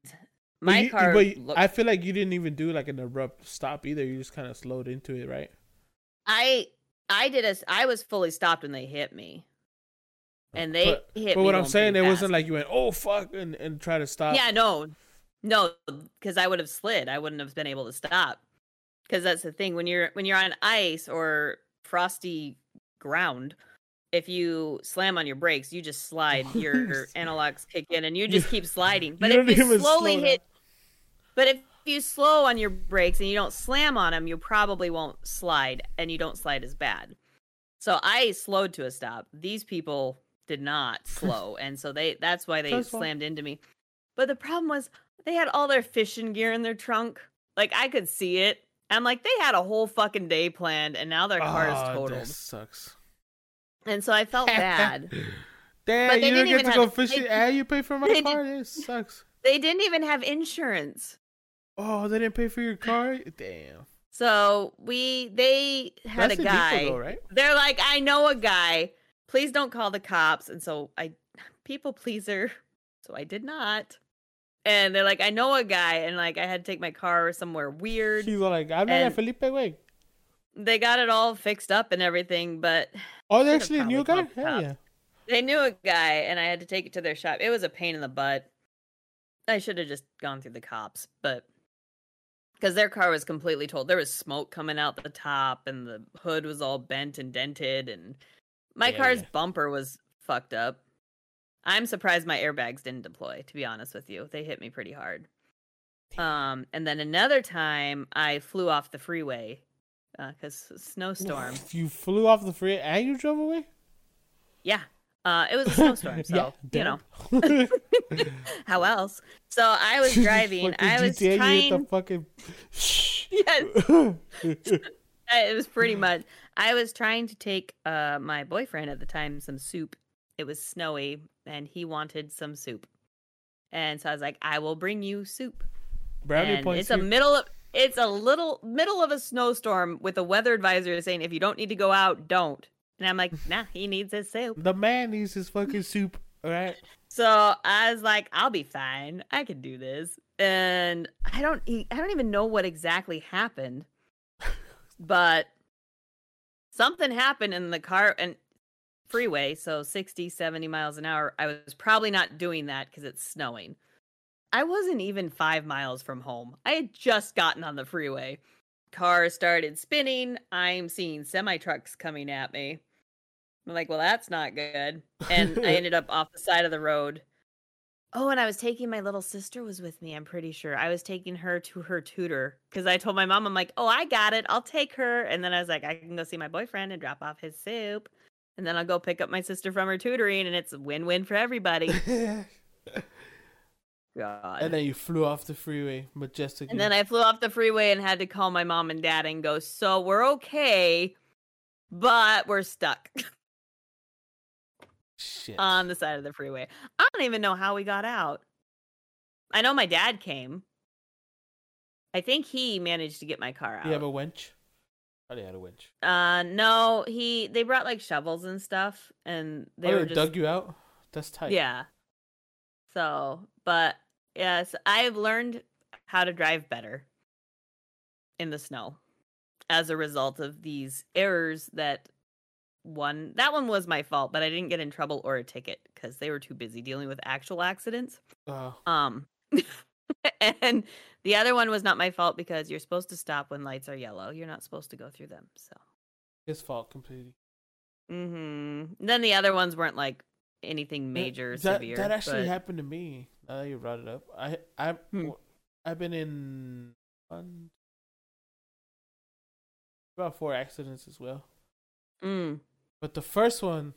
my you- car. But looked- I feel like you didn't even do like an abrupt stop either. You just kind of slowed into it, right? I I did a. I was fully stopped when they hit me, oh, and they But- hit But what I'm saying, it wasn't like you went, "Oh fuck," and and try to stop. Yeah, no, no, because I would have slid. I wouldn't have been able to stop. Because that's the thing when you're when you're on ice or frosty ground, if you slam on your brakes, you just slide. Your anti-locks kick in, and you just keep sliding. But you if you slowly slow hit, but if you slow on your brakes and you don't slam on them, you probably won't slide, and you don't slide as bad. So I slowed to a stop. These people did not slow, and so they that's why they That's slammed into me. But the problem was they had all their fishing gear in their trunk. Like I could see it. I'm like, they had a whole fucking day planned, and now their car is Ah, totaled. That sucks. And so I felt bad. Damn, you don't didn't get to go they- fishing and you pay for my car. This sucks. they didn't even have insurance. Oh, they didn't pay for your car. Damn. So we they had That's a guy. though, right? They're like, I know a guy. Please don't call the cops. And so I, people pleaser. So I did not. And they're like, I know a guy. And like, I had to take my car somewhere weird. She's like, I'm not Felipe way. They got it all fixed up and everything, but Oh, they actually knew a guy. Hell yeah. they knew a guy and I had to take it to their shop. It was a pain in the butt. I should have just gone through the cops, but because their car was completely told. There was smoke coming out the top and the hood was all bent and dented and my Yeah, car's yeah. bumper was fucked up. I'm surprised my airbags didn't deploy, to be honest with you. They hit me pretty hard. Um, and then another time I flew off the freeway because snowstorm. You flew off the free and you drove away. Yeah. Uh, it was a snowstorm, so you know how else. So I was driving. I was GTA, trying. The fucking. Yes, it was pretty much. I was trying to take uh my boyfriend at the time some soup. It was snowy, and he wanted some soup. And so I was like, "I will bring you soup." Brownie and points. it's a middle of it's a little middle of a snowstorm with a weather advisor saying if you don't need to go out, don't. And I'm like, nah, he needs his soup. The man needs his fucking soup. All right. So I was like, I'll be fine. I can do this. And I don't I don't even know what exactly happened. But something happened in the car and freeway, so 60, 70 miles an hour. I was probably not doing that cuz it's snowing. I wasn't even 5 miles from home. I had just gotten on the freeway. Car started spinning. I'm seeing semi trucks coming at me. I'm like, well, that's not good. And I ended up off the side of the road. Oh, and I was taking my little sister was with me. I'm pretty sure I was taking her to her tutor because I told my mom, I'm like, oh, I got it. I'll take her. And then I was like, I can go see my boyfriend and drop off his soup, and then I'll go pick up my sister from her tutoring, and it's a win-win for everybody. God. and then you flew off the freeway majestically. And then I flew off the freeway and had to call my mom and dad and go, So we're okay, but we're stuck Shit. on the side of the freeway. I don't even know how we got out. I know my dad came. I think he managed to get my car out. you have a winch? Oh, they had a winch. uh no, he they brought like shovels and stuff and they oh, they just dug you out? That's tight. Yeah. So, but yes, I've learned how to drive better in the snow as a result of these errors that one that one was my fault, but I didn't get in trouble or a ticket because they were too busy dealing with actual accidents. Uh, Um and the other one was not my fault because you're supposed to stop when lights are yellow. You're not supposed to go through them. So his fault completely. Mm-hmm. Then the other ones weren't like anything major or that, severe. That actually but- happened to me. Now that you brought it up, I I Hmm. I've been in one, about four accidents as well. Mm. But the first one,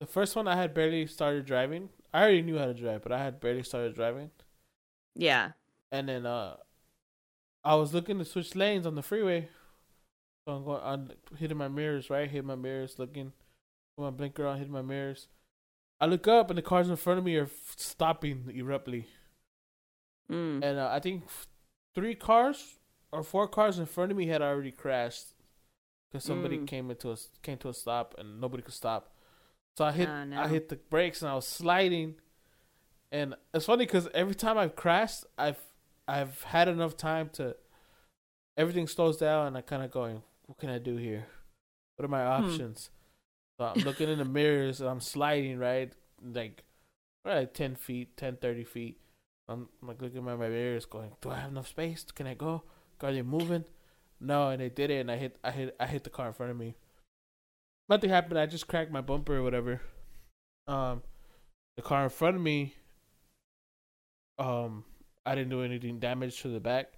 the first one, I had barely started driving. I already knew how to drive, but I had barely started driving. Yeah. And then uh, I was looking to switch lanes on the freeway. So I'm going, I'm hitting my mirrors, right? Hitting my mirrors, looking, put my blinker on, hitting my mirrors. I look up and the cars in front of me are f- stopping abruptly. Mm. And uh, I think three cars or four cars in front of me had already crashed because somebody Mm. came into a came to a stop and nobody could stop. So I hit Oh, I hit the brakes and I was sliding. And it's funny because every time I've crashed, I've I've had enough time to everything slows down and I kind of going, what can I do here? What are my options? So I'm looking in the mirrors and I'm sliding right, like right, 10 feet, 10, 30 feet. I'm, I'm like looking at my mirrors, going, "Do I have enough space? Can I go? Are they moving?" No, and they did it, and I hit, I hit, I hit the car in front of me. Nothing happened. I just cracked my bumper or whatever. Um, the car in front of me. Um, I didn't do anything damage to the back.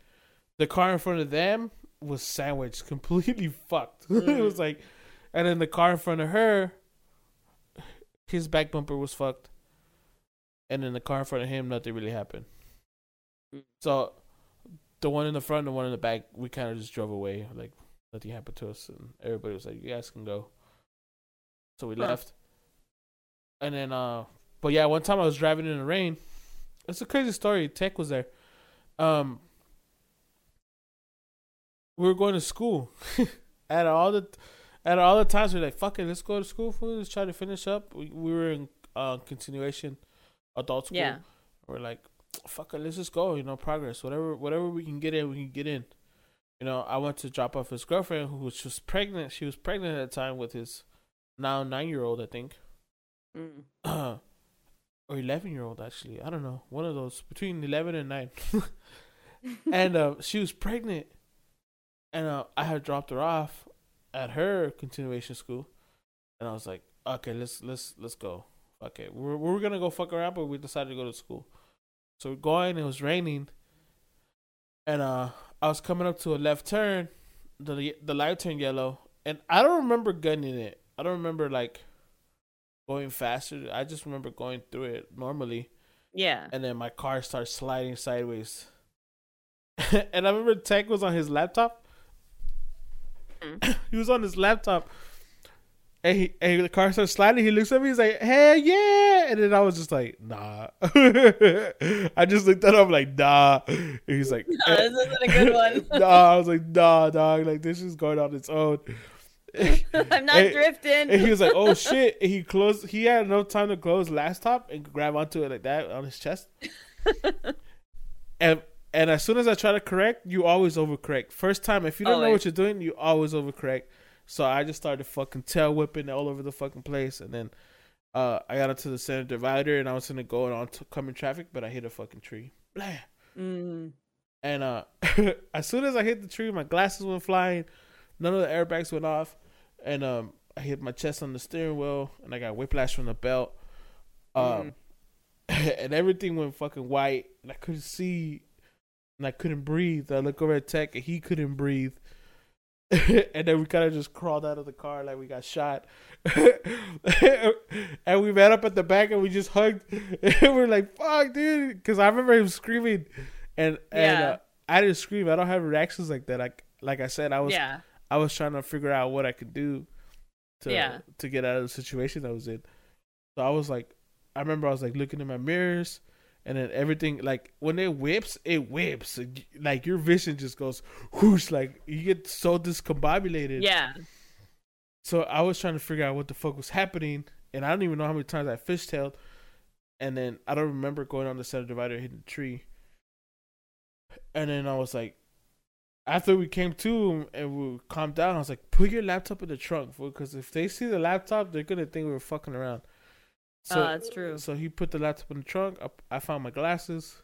The car in front of them was sandwiched, completely fucked. it Mm. was like, and then the car in front of her, his back bumper was fucked and then the car in front of him, nothing really happened. So the one in the front and the one in the back, we kind of just drove away, like nothing happened to us, and everybody was like, "You guys can go." So we left, and then, uh, but yeah, one time I was driving in the rain. It's a crazy story. Tech was there. Um, we were going to school. at all the, at all the times we are like, "Fuck it, let's go to school. Let's try to finish up." We, we were in uh continuation adult school. Yeah. We're like, fuck it, let's just go, you know, progress. Whatever whatever we can get in, we can get in. You know, I went to drop off his girlfriend who was just pregnant. She was pregnant at the time with his now nine year old, I think. Mm. or eleven year old actually. I don't know. One of those between eleven and nine. and uh, she was pregnant. And uh, I had dropped her off at her continuation school. And I was like, okay, let's let's let's go. Okay, we're we're gonna go fuck around, but we decided to go to school. So we're going. It was raining, and uh, I was coming up to a left turn. the The light turned yellow, and I don't remember gunning it. I don't remember like going faster. I just remember going through it normally, yeah. and then my car starts sliding sideways. and I remember Tech was on his laptop. Mm. he was on his laptop. And, he, and the car starts sliding. He looks at me. He's like, "Hell yeah!" And then I was just like, "Nah." I just looked at him like, "Nah." And he's like, No, this isn't a good one. "Nah." I was like, "Nah, dog. Like this is going on its own." I'm not And- drifting. And he was like, "Oh shit!" And he closed. He had enough time to close laptop and grab onto it like that on his chest. and and as soon as I try to correct, you always overcorrect. First time, if you don't know Always. what you're doing, you always overcorrect. So I just started fucking tail whipping all over the fucking place, and then uh, I got into the center divider, and I was gonna go on to coming traffic, but I hit a fucking tree. Blah. Mm. And uh, as soon as I hit the tree, my glasses went flying. None of the airbags went off, and um, I hit my chest on the steering wheel, and I got whiplash from the belt. Um, and everything went fucking white, and I couldn't see, and I couldn't breathe. I look over at Tech, and he couldn't breathe. and then we kind of just crawled out of the car like we got shot. and we met up at the back, and we just hugged. and we're like, "Fuck, dude!" Because I remember him screaming, and and Yeah. uh, I didn't scream. I don't have reactions like that. Like like I said, I was yeah. I was trying to figure out what I could do to Yeah. to get out of the situation I was in. So I was like, I remember I was like looking in my mirrors, and then everything like when it whips, it whips. Like your vision just goes whoosh. Like you get so discombobulated. Yeah. So I was trying to figure out what the fuck was happening, and I don't even know how many times I fishtailed. And then I don't remember going on the center divider hitting the tree. And then I was like, after we came to and we calmed down, I was like, put your laptop in the trunk, because if they see the laptop, they're gonna think we were fucking around. Oh, that's true. So he put the laptop in the trunk. I, I found my glasses.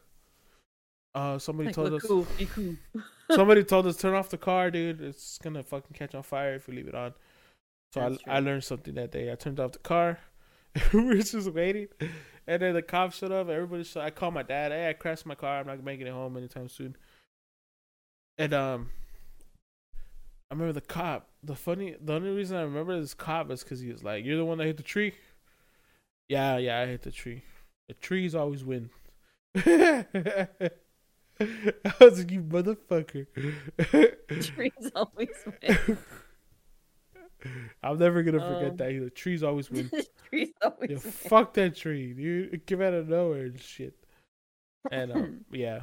Uh, somebody Like, told us. cool, be cool. Somebody told us turn off the car, dude. It's gonna fucking catch on fire if we leave it on. So That's I, I learned something that day. I turned off the car. we were just waiting, and then the cops showed up. Everybody showed. I called my dad. Hey, I crashed my car. I'm not making it home anytime soon. And um, I remember the cop. The funny, the only reason I remember this cop is because he was like, "You're the one that hit the tree." Yeah, yeah, I hit the tree. The trees always win. I was like, you motherfucker. Trees always win. I'm never gonna forget Um, that. The trees always win. Trees always Yeah, win. fuck that tree, dude. It came out of nowhere and shit. And um, yeah,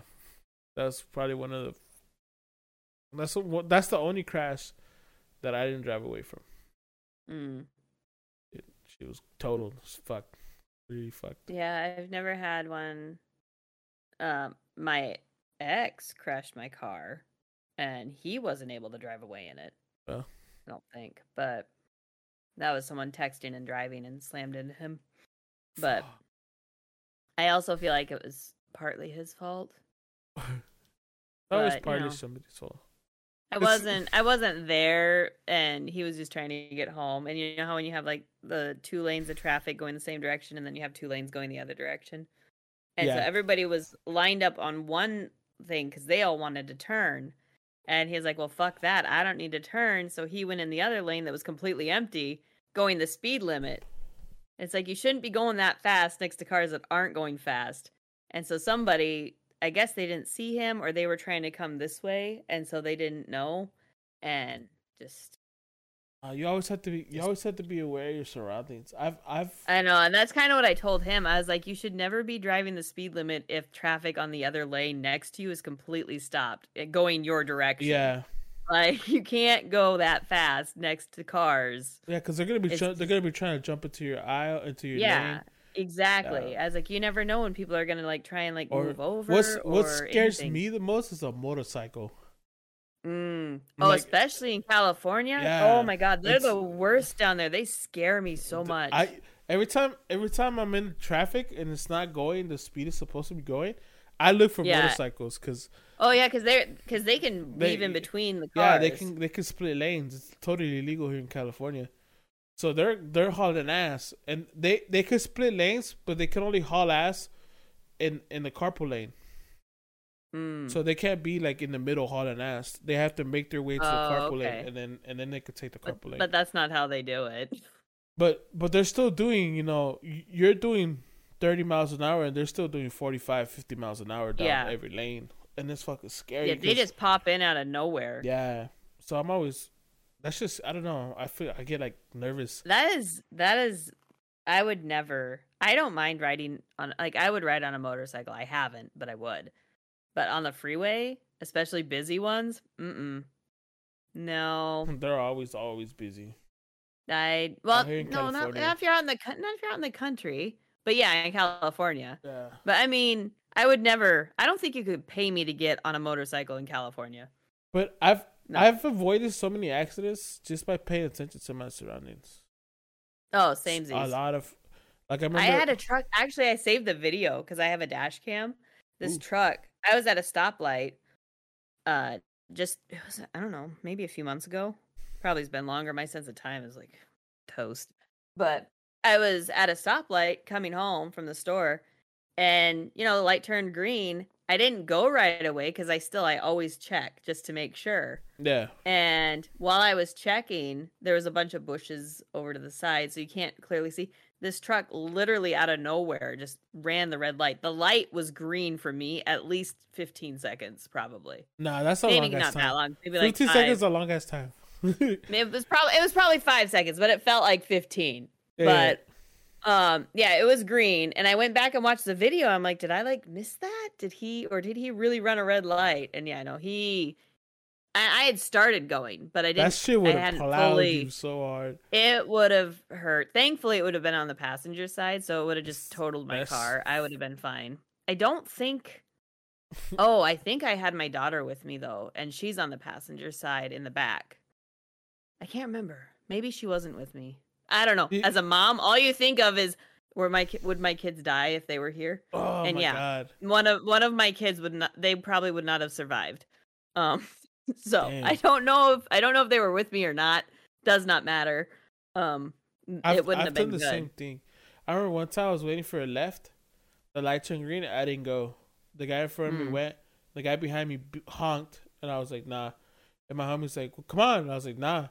that's probably one of the. That's the, that's the only crash that I didn't drive away from. Mm. It, was total fuck, really fucked. Yeah, I've never had one. Um, my ex crashed my car, and he wasn't able to drive away in it. Well. I don't think, but that was someone texting and driving and slammed into him. But I also feel like it was partly his fault. but, you partly know. somebody's fault. I wasn't I wasn't there and he was just trying to get home. And you know how when you have like the two lanes of traffic going the same direction and then you have two lanes going the other direction. And so everybody was lined up on one thing cuz they all wanted to turn. And he was like, "Well, fuck that. I don't need to turn." So he went in the other lane that was completely empty, going the speed limit. It's like you shouldn't be going that fast next to cars that aren't going fast. And so somebody, I guess they didn't see him or they were trying to come this way and so they didn't know and just Uh, you always have to be. You always have to be aware of your surroundings. I've, I've. I know, and that's kind of what I told him. I was like, you should never be driving the speed limit if traffic on the other lane next to you is completely stopped, eh, going your direction. yeah, like you can't go that fast next to cars. yeah, because they're gonna be. It's Try- they're gonna be trying to jump into your aisle, into your yeah, lane. Exactly. I was like, you never know when people are gonna like try and like Or move over. What's or what scares anything. me the most is a motorcycle. Mm. Oh, Like- especially in California. Yeah, oh my God, they're the worst down there. They scare me so much. I every time every time I'm in traffic and it's not going the speed it's supposed to be going, I look for Yeah. motorcycles because oh yeah, because they're because they can They- weave in between the cars. yeah they can they can split lanes. It's totally illegal here in California. So they're they're hauling ass and they they could split lanes, but they can only haul ass in in the carpool lane. Mm. So they can't be like in the middle hauling ass. They have to make their way to the Oh, carpool okay. lane and then and then they could take the but, carpool lane. but that's not how they do it. But but they're still doing, you know, you're doing 30 miles an hour and they're still doing 45, 50 miles an hour down Yeah. every lane. And it's fucking scary. Yeah, they just pop in out of nowhere. Yeah. So I'm always that's just I don't know. I feel I get like nervous. That is that is I would never I don't mind riding on like I would ride on a motorcycle. I haven't, but I would. But on the freeway, especially busy ones, mm mm. No. They're always always busy. I well no, not, not if you're out in the not if you're out in the country. But yeah, in California. Yeah. But I mean, I would never I don't think you could pay me to get on a motorcycle in California. But I've No. I've avoided so many accidents just by paying attention to my surroundings. Oh, same A lot of like I remember I had a truck. Actually, I saved the video because I have a dash cam. This Ooh. truck. I was at a stoplight. Uh, just it was I don't know, maybe a few months ago. Probably has been longer. My sense of time is like toast. But I was at a stoplight coming home from the store, and you know the light turned green. I didn't go right away because I still I always check just to make sure. Yeah. And while I was checking, there was a bunch of bushes over to the side, so you can't clearly see. This truck literally out of nowhere just ran the red light. The light was green for me at least 15 seconds, probably. Nah, that's a Maybe long not time. that long. Maybe like Fifteen five. seconds is a long ass time. It was probably it was probably five seconds, but it felt like 15. Yeah. But um yeah it was green and i went back and watched the video. I'm like did i like miss that? Did he or did he really run a red light? And yeah no he i, I had started going but i didn't that shit would have plowed fully- you so hard. it would have hurt. Thankfully it would have been on the passenger side so it would have just totaled my Best. car. I would have been fine. I don't think oh i think i had my daughter with me though and she's on the passenger side in the back. I can't remember. Maybe she wasn't with me i don't know as a mom all you think of is were my would my kids die if they were here Oh And my yeah. god. one of one of my kids would not they probably would not have survived um so Damn. i don't know if i don't know if they were with me or not does not matter um I've, it wouldn't I've have been done the good same thing. I remember one time I was waiting for a left. The light turned green. I didn't go. The guy in front of me Mm. went. The guy behind me honked, and I was like, "Nah." And my homie's like, well, "Come on!" And I was like, "Nah."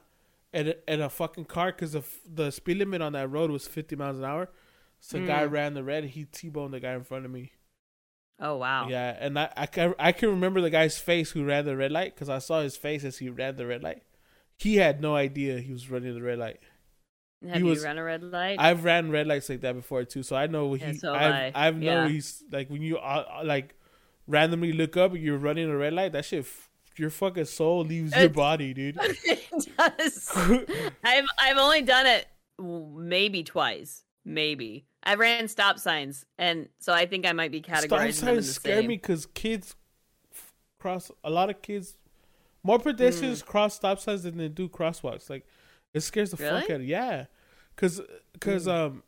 And and a fucking car, cause the the speed limit on that road was fifty miles an hour. So the guy Mm. ran the red. He t-boned the guy in front of me. oh wow Yeah, and I, I can I can remember the guy's face who ran the red light because I saw his face as he ran the red light. He had no idea he was running the red light. have he you was- run a red light I've ran red lights like that before too, so I know he. Yeah, so I've I. I've know he's like when you uh, like randomly look up and you're running a red light. That shit, your fucking soul leaves your body, dude. it does i've i've only done it maybe twice maybe i ran stop signs and so i think i might be categorizing Stop them the signs scare same. me because kids cross a lot of kids. More Mm. pedestrians cross stop signs than they do crosswalks. Like it scares the fuck out of yeah, because because Mm. um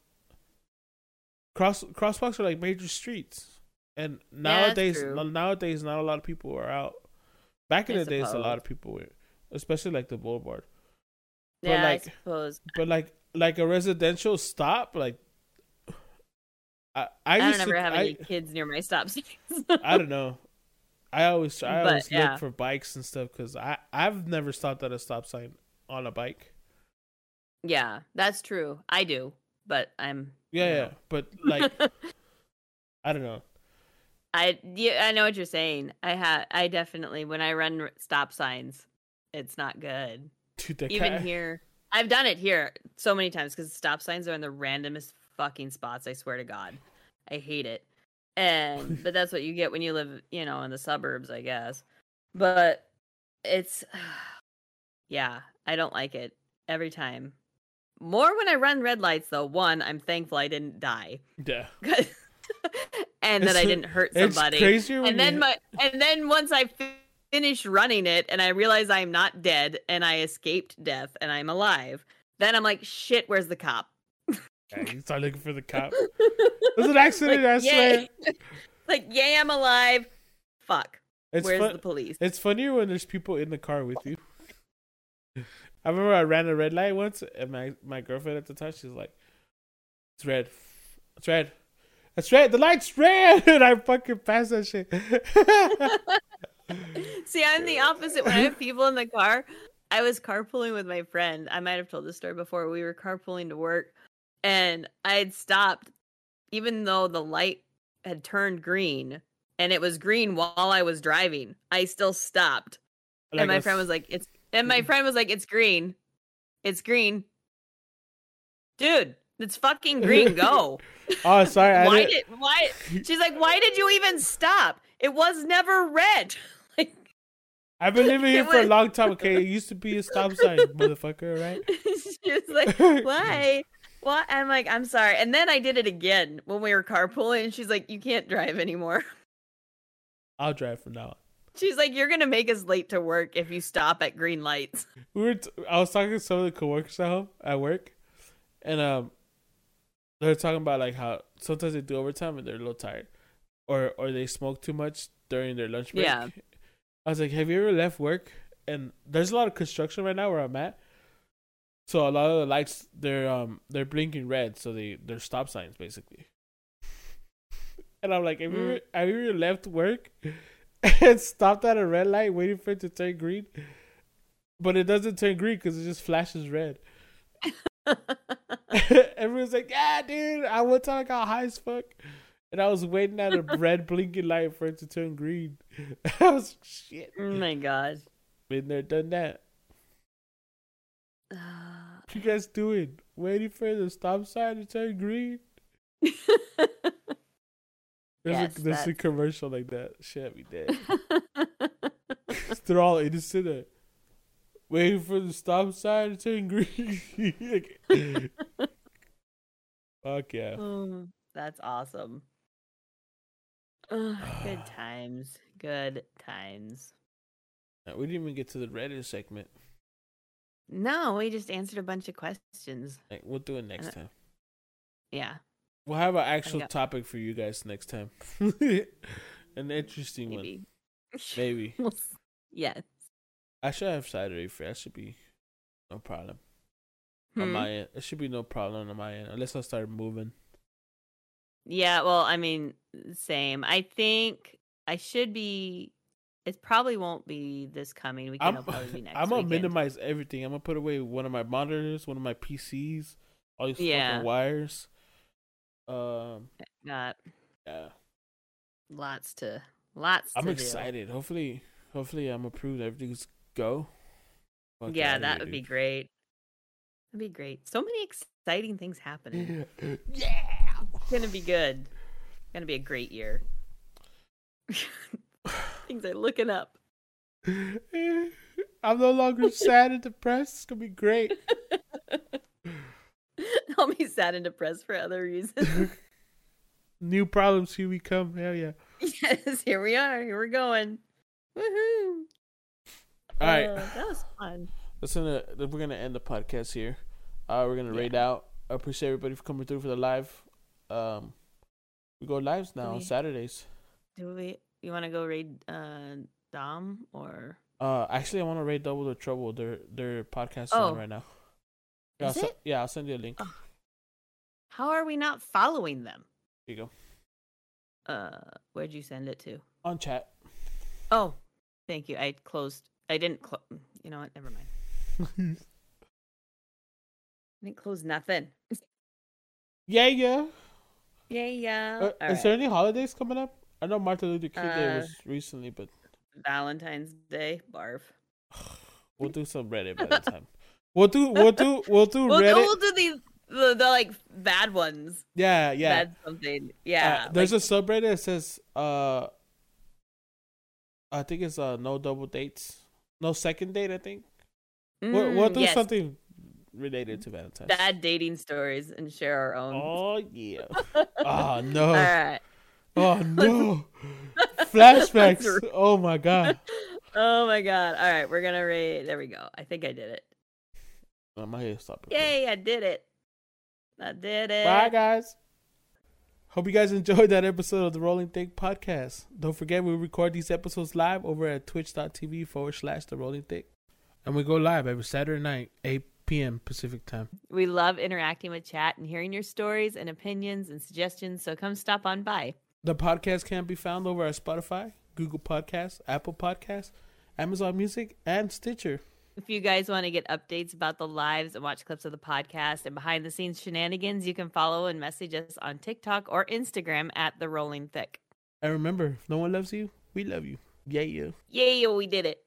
cross crosswalks are like major streets, and nowadays true. nowadays not a lot of people are out. Back in I the days, a lot of people were, especially like the boulevard. But, yeah like, i suppose But like like a residential stop, like I I, i, don't ever to, have I, any kids near my stop signs I don't know. I always I But, always yeah. look for bikes and stuff because I I've never stopped at a stop sign on a bike. yeah that's true i do but i'm Yeah, yeah, but like I don't know. I yeah, I know what you're saying. I had I definitely when I run stop signs, it's not good. Dude, Even guy- here, I've done it here so many times because stop signs are in the randomest fucking spots. I swear to God, I hate it. And but that's what you get when you live, you know, in the suburbs, I guess. But it's yeah, I don't like it every time. More when I run red lights though. One, I'm thankful I didn't die. Yeah, and that I didn't hurt it's somebody and then you- my and then once I fi- finish running it and I realize I'm not dead and I escaped death and I'm alive, then I'm like, shit, where's the cop? Yeah, you start looking for the cop. It was an accident. I swear. yay. like, yay, I'm alive. Fuck. It's where's fun. the police? It's funnier when there's people in the car with you. I remember I ran a red light once, and my, my girlfriend at the time, she's like, "It's red, it's red, it's red. The light's red," and I fucking passed that shit. See, I'm the opposite. When I have people in the car, I was carpooling with my friend. I might have told this story before. We were carpooling to work, and I had stopped, even though the light had turned green, and it was green while I was driving. I still stopped, Like and my friend was like, "It's," and my friend was like, "It's green, it's green, dude." It's fucking green. Go. "Oh, sorry, why didn't- why? She's like, why did you even stop? It was never red. like, I've been living here It for a long time. Okay, it used to be a stop sign, motherfucker. Right? She's like, why? What? I'm like, I'm sorry. And then I did it again when we were carpooling, and she's like, you can't drive anymore. I'll drive from now on. She's like, you're gonna make us late to work if you stop at green lights. we were t- I was talking to some of the coworkers at home at work, and um, they were talking about like how sometimes they do overtime and they're a little tired, or or they smoke too much during their lunch break. Yeah. I was like, have you ever left work? And there's a lot of construction right now where I'm at, So a lot of the lights they're um they're blinking red, so they they're stop signs basically. And I'm like, have you Mm. ever, have you ever left work and stopped at a red light waiting for it to turn green? But it doesn't turn green because it just flashes red. Everyone's like, yeah, dude. I one time I got high as fuck, and I was waiting at a red blinking light for it to turn green. I was shit. oh my god. Been there, done that. Uh. What you guys doing? Waiting for the stop sign to turn green? There's Yes, a there's a commercial like that. Shit, we did. They're all innocent. Waiting for the stop sign to turn green. Fuck yeah. Oh, that's awesome. Ugh, good times. Good times. We didn't even get to the Reddit segment. No, we just answered a bunch of questions. Like, we'll do it next time. Yeah. We'll have an actual topic for you guys next time. An interesting one. Maybe. Maybe. Yes. I should have Saturday free. That should be no problem on Hmm. my end. It should be no problem on my end unless I start moving. Yeah, well, I mean, same. I think I should be. It probably won't be this coming weekend. I'm probably be next I'm gonna weekend. minimize everything. I'm gonna put away one of my monitors, one of my PCs, all these Yeah. fucking wires. Um, Got yeah, lots to lots. I'm to do. excited. Hopefully, hopefully I'm approved. Everything's go. Fuck Yeah, that would be great. That'd be great. So many exciting things happening. yeah. It's gonna be good. Gonna be a great year. Things are looking up. I'm no longer sad and depressed. It's gonna be great. I'll be sad and depressed for other reasons. New problems, here we come. Hell yeah. yes, here we are. Here we're going. Woohoo! All right. Uh, that was fun. That's gonna we're gonna end the podcast here. Uh, we're gonna raid out. I appreciate everybody for coming through for the live. Um, we go lives now on Saturdays. Do we? You want to go raid uh, Dom or? Uh, actually, I want to raid Double the Trouble. Their their podcast Oh. on right now. Yeah, Is I'll, it? yeah, I'll send you a link. Oh. How are we not following them? Here you go. Uh, where'd you send it to? on chat. Oh, thank you. I closed. I didn't close. You know what? Never mind. I didn't close nothing. yeah, yeah. Yeah, yeah. Uh, is right. there any holidays coming up? I know Martin Luther King Day Uh, was recently, but Valentine's Day, barf. we'll do some Reddit by the time. We'll do we'll do we'll do We'll, Reddit. we'll do these the the like bad ones. yeah, yeah. Bad something. Uh, Yeah. there's like, a subreddit that says uh I think it's uh no double dates. No second date, I think. we'll, we'll mm, do yes, something related to Valentine's. bad dating stories and share our own. Oh yeah. oh no. All right. Oh no. Flashbacks. Oh my god. Oh my god. All right, we're gonna rate. There we go. I think I did it. Oh, my hair stopped. Yay! I did it. I did it. Bye guys. Hope you guys enjoyed that episode of the Rollin Thick podcast. Don't forget we record these episodes live over at twitch.tv forward slash the Rollin Thick. And we go live every Saturday night, 8 p.m. Pacific time. We love interacting with chat and hearing your stories and opinions and suggestions. So come stop on by. The podcast can be found over at Spotify, Google Podcasts, Apple Podcasts, Amazon Music, and Stitcher. If you guys want to get updates about the lives and watch clips of the podcast and behind the scenes shenanigans, you can follow and message us on TikTok or Instagram at the Rollin Thick. And remember, no one loves you, we love you. Yeah, yeah. Yay! We did it.